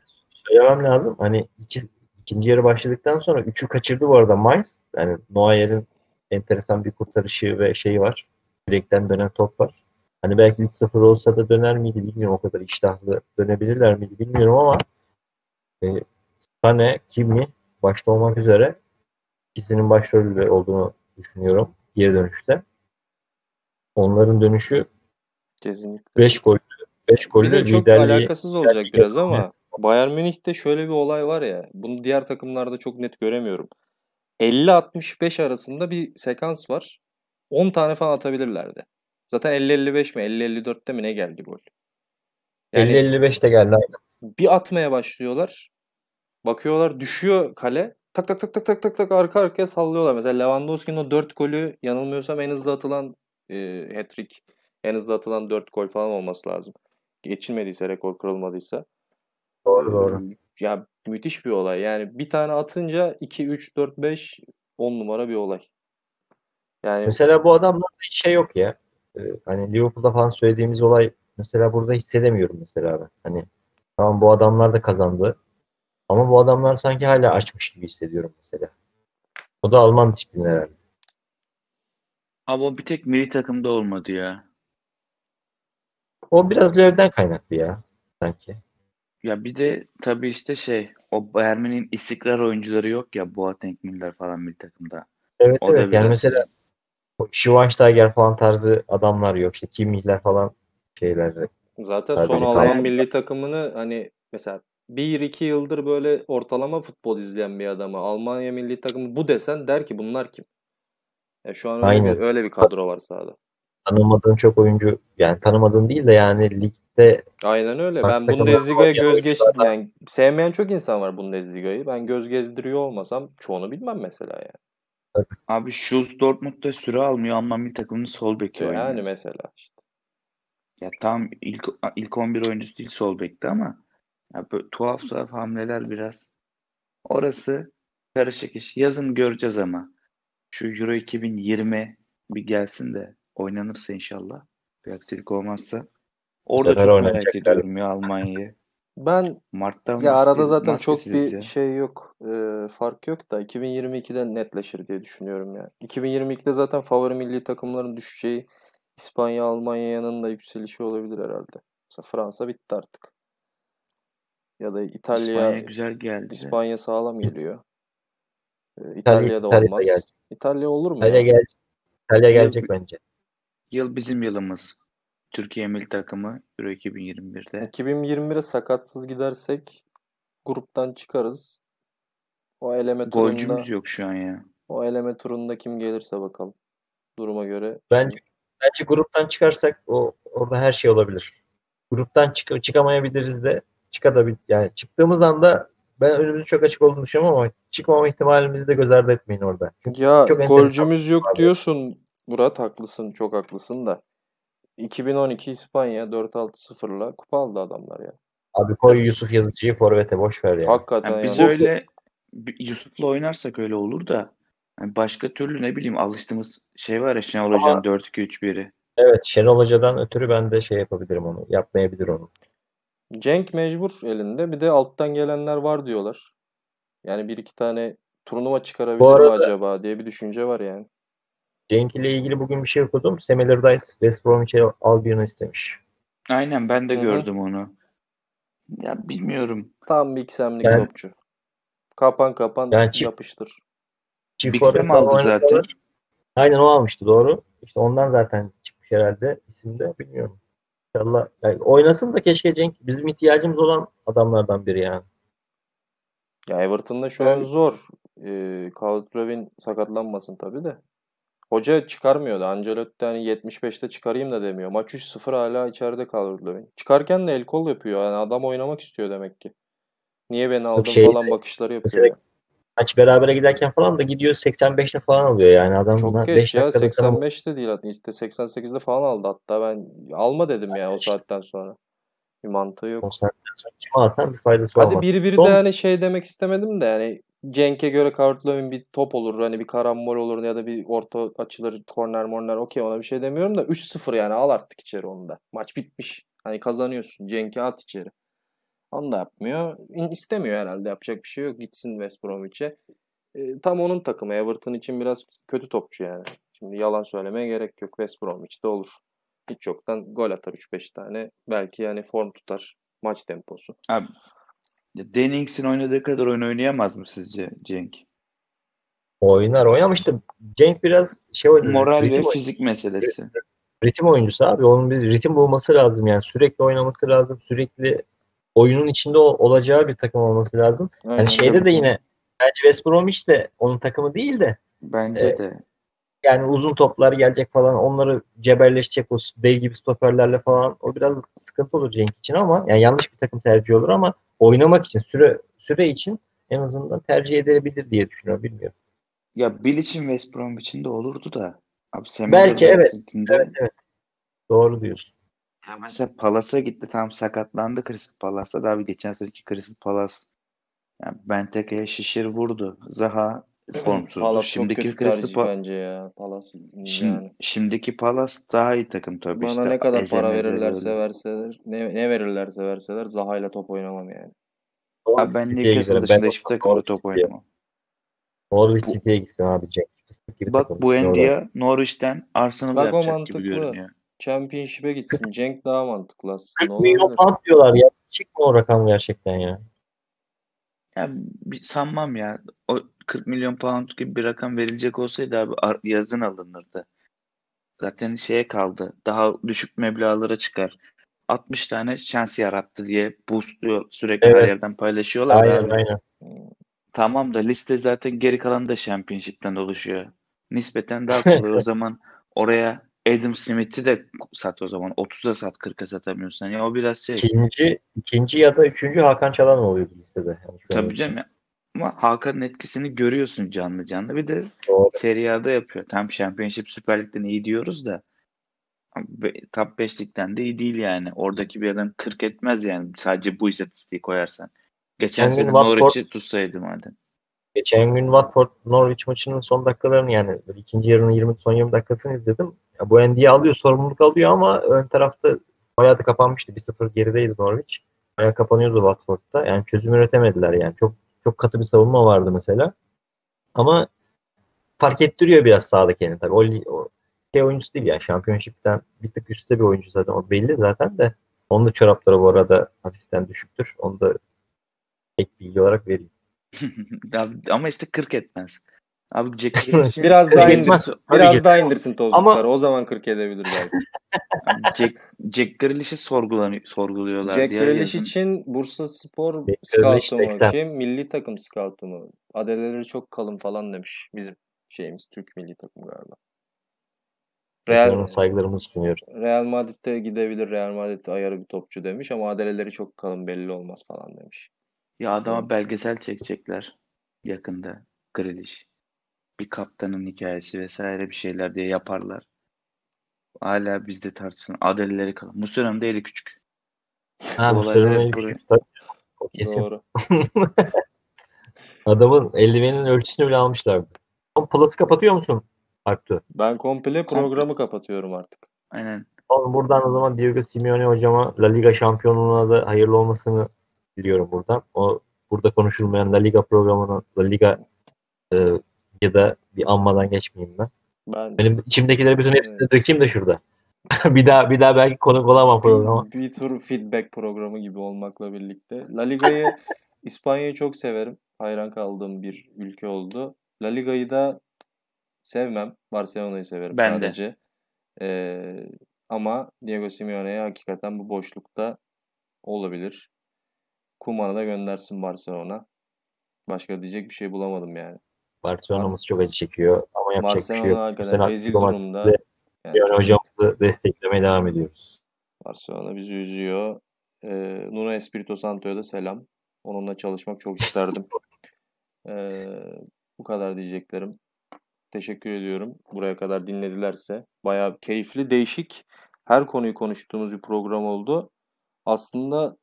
söylemem lazım. Hani iki, ikinci yarı başladıktan sonra üçü kaçırdı bu arada Mainz. Yani Neuer'in enteresan bir kurtarışı ve şeyi var. Direkten dönen top var. Hani belki 3-0 olsa da döner miydi bilmiyorum. O kadar iştahlı dönebilirler miydi bilmiyorum ama e, Sane, Kimi başta olmak üzere ikisinin başrolü olduğunu düşünüyorum geri dönüşte. onların dönüşü Kesinlikle. 5 gol 5 Bir gollü de çok liderliği alakasız olacak liderliği biraz ama Bayern Münih'te şöyle bir olay var ya. Bunu diğer takımlarda çok net göremiyorum. 50-65 arasında bir sekans var. 10 tane falan atabilirlerdi. Zaten 50-55 mi 50-54'te mi ne geldi gol? Yani 50-55'te geldi aynen. bir atmaya başlıyorlar. Bakıyorlar düşüyor kale. Tak tak tak tak tak tak tak arka arkaya sallıyorlar. Mesela Lewandowski'nin o 4 golü yanılmıyorsam en hızlı atılan e, hat-trick, en hızlı atılan 4 gol falan olması lazım. Geçilmediyse, rekor kırılmadıysa. Doğru doğru. Ya müthiş bir olay. Yani bir tane atınca 2, 3, 4, 5 10 numara bir olay. Yani Mesela bu adamlarda hiç şey yok ya. Ee, hani Liverpool'da falan söylediğimiz olay mesela burada hissedemiyorum mesela ben. Hani tamam bu adamlar da kazandı. Ama bu adamlar sanki hala açmış gibi hissediyorum mesela. O da Alman disiplini herhalde. Ama bir tek milli takımda olmadı ya. O biraz Löw'den kaynaklı ya sanki. Ya bir de tabii işte şey o Bayern Münih'in istikrar oyuncuları yok ya Boateng, Müller falan milli takımda. Evet O da evet yani biraz- mesela Schweinsteiger falan tarzı adamlar yok. İşte Kimmich'ler falan şeyler. Zaten son. Alman milli takımını hani mesela 1-2 yıldır böyle ortalama futbol izleyen bir adama Almanya milli takımı bu desen der ki bunlar kim? Ya şu an öyle Aynen. bir, öyle bir kadro var sahada. Tanımadığın çok oyuncu yani tanımadığın değil de yani ligde Aynen öyle. Ben Bundesliga'ya göz geç oyunculardan- yani sevmeyen çok insan var Bundesliga'yı. Ben göz gezdiriyor olmasam çoğunu bilmem mesela yani. Abi Schulz Dortmund'da süre almıyor Alman milli takımının sol beki oynuyor. Yani mesela işte. Ya tam ilk ilk 11 oyuncusu değil sol bekti ama ya böyle tuhaf tuhaf hamleler biraz. Orası karışık iş. Yazın göreceğiz ama. Şu Euro 2020 bir gelsin de oynanırsa inşallah. Bir aksilik olmazsa. Orada sefer çok merak ediyorum ya Almanya'yı. Ben Mart'ta ya arada zaten çok bir ya. şey yok. e, fark yok da 2022'de netleşir diye düşünüyorum yani. 2022'de zaten favori milli takımların düşeceği İspanya, Almanya yanında yükselişi olabilir herhalde. Mesela Fransa bitti artık. Ya da İtalya, İspanya güzel geldi. de. İspanya sağlam geliyor. E, İtalya, İtalya'da İtalya'da olmaz. gelecek. İtalya olur mu İtalya ya? gelecek. İtalya Yıl- gelecek bence. Yıl bizim yılımız. Türkiye milli takımı Euro 2021'de. 2021'e sakatsız gidersek gruptan çıkarız. O eleme turunda Golcümüz yok şu an ya. o eleme turunda kim gelirse bakalım. Duruma göre. Bence bence gruptan çıkarsak o orada her şey olabilir. Gruptan çık çıkamayabiliriz de çıkabilir. Yani çıktığımız anda ben önümüzün çok açık olduğunu düşünüyorum ama çıkmama ihtimalimizi de göz ardı etmeyin orada. Çünkü Ya çok golcümüz yok abi. diyorsun Murat haklısın çok haklısın da 2012 İspanya 4-6-0'la kupa aldı adamlar ya. abi koy Yusuf Yazıcı'yı forvete boş ver yani. Hakikaten Yani biz yani. öyle Yusuf'la oynarsak öyle olur da yani başka türlü ne bileyim alıştığımız şey var ya Şenol Hoca'nın 4-2-3-1'i. Evet Şenol Hoca'dan ötürü ben de şey yapabilirim onu. Yapmayabilir onu. Cenk mecbur elinde bir de alttan gelenler var diyorlar. Yani bir iki tane turnuva çıkarabilir Bu mi arada- acaba diye bir düşünce var yani. Cenk ile ilgili bugün bir şey okudum. Sam Allardyce West Bromwich'e Albion'u istemiş. Aynen ben de Hı hı. gördüm onu. Ya bilmiyorum. Tam bir iksemlik Yani- topçu. Kapan kapan Yani çift- yapıştır. Çift mi aldı zaten? Aynen o almıştı doğru. İşte ondan zaten çıkmış herhalde isim de bilmiyorum. İnşallah yani oynasın da keşke Cenk bizim ihtiyacımız olan adamlardan biri yani. Ya Everton'da şu an zor. Ee, Calvert-Lewin sakatlanmasın tabii de. Hoca çıkarmıyordu. Ancelotti hani 75'te çıkarayım da demiyor. Maç 3-0 hala içeride Calvert-Lewin. Çıkarken de el kol yapıyor. Yani adam oynamak istiyor demek ki. Niye beni aldın şey- falan bakışları yapıyor. Mesela. Maç berabere giderken falan da gidiyor 85'te falan alıyor yani adam Çok buna geç beş ya. dakikada sana- 85'te değil hatta. İşte 88'de falan aldı. Hatta ben alma dedim ya o saatten sonra. Bir mantığı yok. o saatten sonra kim alsan bir faydası Hadi olmaz. biri biri Son- de hani şey demek istemedim de yani Cenk'e göre Calvert-Lewin bir top olur hani bir karambol olur ya da bir orta açılır korner morner okey ona bir şey demiyorum da 3-0 yani al artık içeri onu da. Maç bitmiş. Hani kazanıyorsun. Cenk'i at içeri. Onu da yapmıyor. İstemiyor herhalde yapacak bir şey yok. Gitsin West Bromwich'e. E, tam onun takımı. Everton için biraz kötü topçu yani. Şimdi yalan söylemeye gerek yok. West Bromwich'te olur. Hiç yoktan gol atar 3-5 tane. Belki yani form tutar. Maç temposu. Abi, Dennings'in oynadığı kadar oyun oynayamaz mı sizce Cenk? oynar oynamıştı. Cenk biraz şey oynadı. Moral ve ritim, fizik meselesi. ritim oyuncusu abi. Onun bir ritim bulması lazım yani. Sürekli oynaması lazım. Sürekli oyunun içinde ol- olacağı bir takım olması lazım. Aynen. Yani şeyde de yine bence West Bromwich de onun takımı değil de Bence Evet. de. yani uzun toplar gelecek falan onları cebelleşecek o dev gibi stoperlerle falan o biraz sıkıntı olur Cenk için ama yani yanlış bir takım tercih olur ama oynamak için süre süre için en azından tercih edilebilir diye düşünüyorum bilmiyorum. Ya Bill için West Bromwich'in de olurdu da. Abi Semen Belki, evet. Robinson'da- Evet evet. Doğru diyorsun. Ya mesela Palas'a gitti tam sakatlandı Crystal Palace'da da abi geçen seneki Crystal Palace yani Benteke'ye şişir vurdu. Zaha formsuzdu. Palas çok Şimdiki kötü Crystal tercih Pa- bence ya. Palas Şim- yani. Şimdiki Palace daha iyi takım tabii Bana işte. ne kadar Eze para verirlerse böyle. verseler, ne, ne verirlerse verseler Zaha'yla top oynamam yani. Abi ben Newcastle dışında hiçbir takımda Norwich top oynamam. Norwich City'ye gitsin abi gibi Bak bu. Endia Norwich'ten Arsenal Bak yapacak mantıklı. gibi görünüyor. Championship'e gitsin. Cenk daha mantıklı 40 aslında. milyon Olabilir. pound diyorlar ya. Çıkma o rakam gerçekten ya. Ya bir sanmam ya. O 40 milyon pound gibi bir rakam verilecek olsaydı abi yazın alınırdı. Zaten şeye kaldı. Daha düşük meblağlara çıkar. 60 tane şans yarattı diye boostluyor. Sürekli her Evet. yerden paylaşıyorlar Aynen abi. aynen. Tamam da liste zaten geri kalanı da Championship'ten oluşuyor. Nispeten daha kolay. o zaman oraya Adam Smith'i de sat o zaman. 30'a sat 40'a satamıyorsan. Ya o biraz şey. İkinci, ikinci ya da üçüncü Hakan Çalan oluyordu listede. Yani Tabii canım ya. Ama Hakan'ın etkisini görüyorsun canlı canlı. Bir de Doğru. Serie A'da yapıyor. Tam Championship Süper Lig'den iyi diyoruz da Top 5 ligden de iyi değil yani. Oradaki bir adam 40 etmez yani. Sadece bu istatistiği koyarsan. Geçen sene Norwich'i tutsaydı madem. Geçen gün Watford Norwich maçının son dakikalarını yani ikinci yarının 20 son 20 dakikasını izledim. Ya bu Endi'yi alıyor, sorumluluk alıyor ama ön tarafta bayağı da kapanmıştı. 1-0 gerideydi Norwich. Bayağı kapanıyordu Watford'da. Yani çözüm üretemediler yani. Çok çok katı bir savunma vardı mesela. Ama fark ettiriyor biraz sahada kendini tabii. O, o şey oyuncusu değil yani. Şampiyonşipten bir tık üstte bir oyuncu zaten. O belli zaten de. Onun da çorapları bu arada hafiften düşüktür. Onu da ek bilgi olarak vereyim. Ama işte 40 etmez. Abi Jack Biraz daha indirsin. Biraz daha indirsin tozlukları. Ama- O zaman 40 edebilir belki. Jack, Jack Grealish'i sorgulanıyor, sorguluyorlar Jack diye Grealish yazın. için Bursa Spor scoutu mu? 80. Kim? Milli takım scoutu mu? Adeleleri çok kalın falan demiş. Bizim şeyimiz Türk milli takımı galiba. Ona Real, saygılarımızı sunuyoruz. Real Madrid'de gidebilir. Real Madrid ayarı bir topçu demiş ama adeleleri çok kalın belli olmaz falan demiş. Ya adama belgesel çekecekler yakında Grealish. Bir kaptanın hikayesi vesaire bir şeyler diye yaparlar. Hala bizde tartışılan adeleleri kalın. Muslera'nın da eli küçük. Ha, söylemeyi buraya- küçük kesin. Doğru. Adamın eldivenin ölçüsünü bile almışlardı. Plus'ı kapatıyor musun Artu? Ben komple programı kapatıyorum artık. Aynen. Oğlum buradan o zaman Diego Simeone hocama La Liga şampiyonluğuna da hayırlı olmasını diliyorum buradan. O burada konuşulmayan La Liga programını La Liga e, ya da bir anmadan geçmeyeyim ben. Ben Benim içimdekileri bütün hepsini dökeyim de şurada. bir daha bir daha belki konuk olamam programa. bir, bir tür feedback programı gibi olmakla birlikte. La Liga'yı İspanya'yı çok severim. Hayran kaldığım bir ülke oldu. La Liga'yı da sevmem. Barcelona'yı severim Ben de. sadece. Ee, ama Diego Simeone'ye hakikaten bu boşlukta olabilir. Kuman'ı da göndersin Barcelona. Başka diyecek bir şey bulamadım yani. Barcelona'mız çok acı çekiyor ama yapacak bir şey Barcelona yok. Sene rezil durumda. Yani çok- hocamızı desteklemeye devam ediyoruz. Barcelona bizi üzüyor. Ee, Nuno Espirito Santo'ya da selam. Onunla çalışmak çok isterdim. Ee, bu kadar diyeceklerim. Teşekkür ediyorum. Buraya kadar dinledilerse. Bayağı keyifli, değişik. Her konuyu konuştuğumuz bir program oldu. Aslında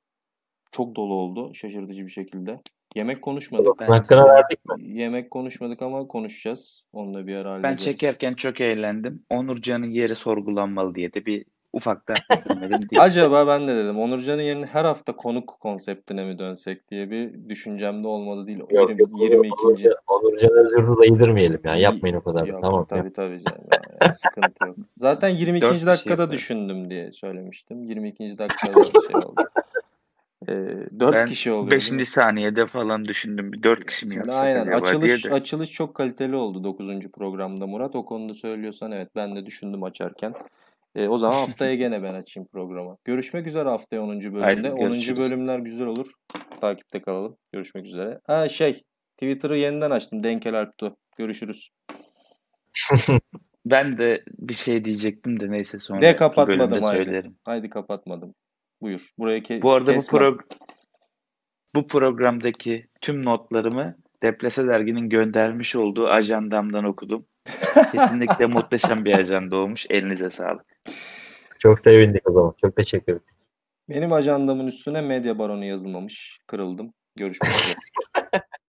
çok dolu oldu. Şaşırtıcı bir şekilde. Yemek konuşmadık. Hakkını de. verdik mi? Yemek konuşmadık ama konuşacağız. Onunla bir ara Ben çekerken çok eğlendim. Onurcan'ın yeri sorgulanmalı diye de bir ufaktan. Acaba ben de dedim Onurcan'ın yerine her hafta konuk konseptine mi dönsek diye bir düşüncemde olmadı değil. Yok Yirmi- yok. 22. Onurcan, Onurcan'ı zırhı da yedirmeyelim yani. Yapmayın o kadar. Yok, tamam. Tabii tabii canım. ya, ya, sıkıntı yok. Zaten 22. Dört kişi dakikada yaparız. düşündüm diye söylemiştim. 22. dakikada şey oldu. Ee, 4 Ben kişi oluyor. değil mi? 5. saniyede falan düşündüm. Bir 4 kişi mi yapsak aynen acaba açılış diye de. açılış çok kaliteli oldu 9. programda Murat. O konuda söylüyorsan evet ben de düşündüm açarken. E, o zaman haftaya gene ben açayım programı. Görüşmek üzere haftaya 10. bölümde. Haydi 10. görüşürüz. bölümler güzel olur. Takipte kalalım. Görüşmek üzere. Ha şey Twitter'ı yeniden açtım. Denkel Alptu. Görüşürüz. Ben de bir şey diyecektim de neyse sonra De kapatmadım haydi. söylerim. Haydi kapatmadım. Buyur. Buraya ke- Bu arada bu, kesme. pro- bu programdaki tüm notlarımı Deplase Dergi'nin göndermiş olduğu ajandamdan okudum. Kesinlikle muhteşem bir ajanda olmuş. Elinize sağlık. Çok sevindik o zaman. Çok teşekkür ederim. Benim ajandamın üstüne medya baronu yazılmamış. Kırıldım. Görüşmek üzere.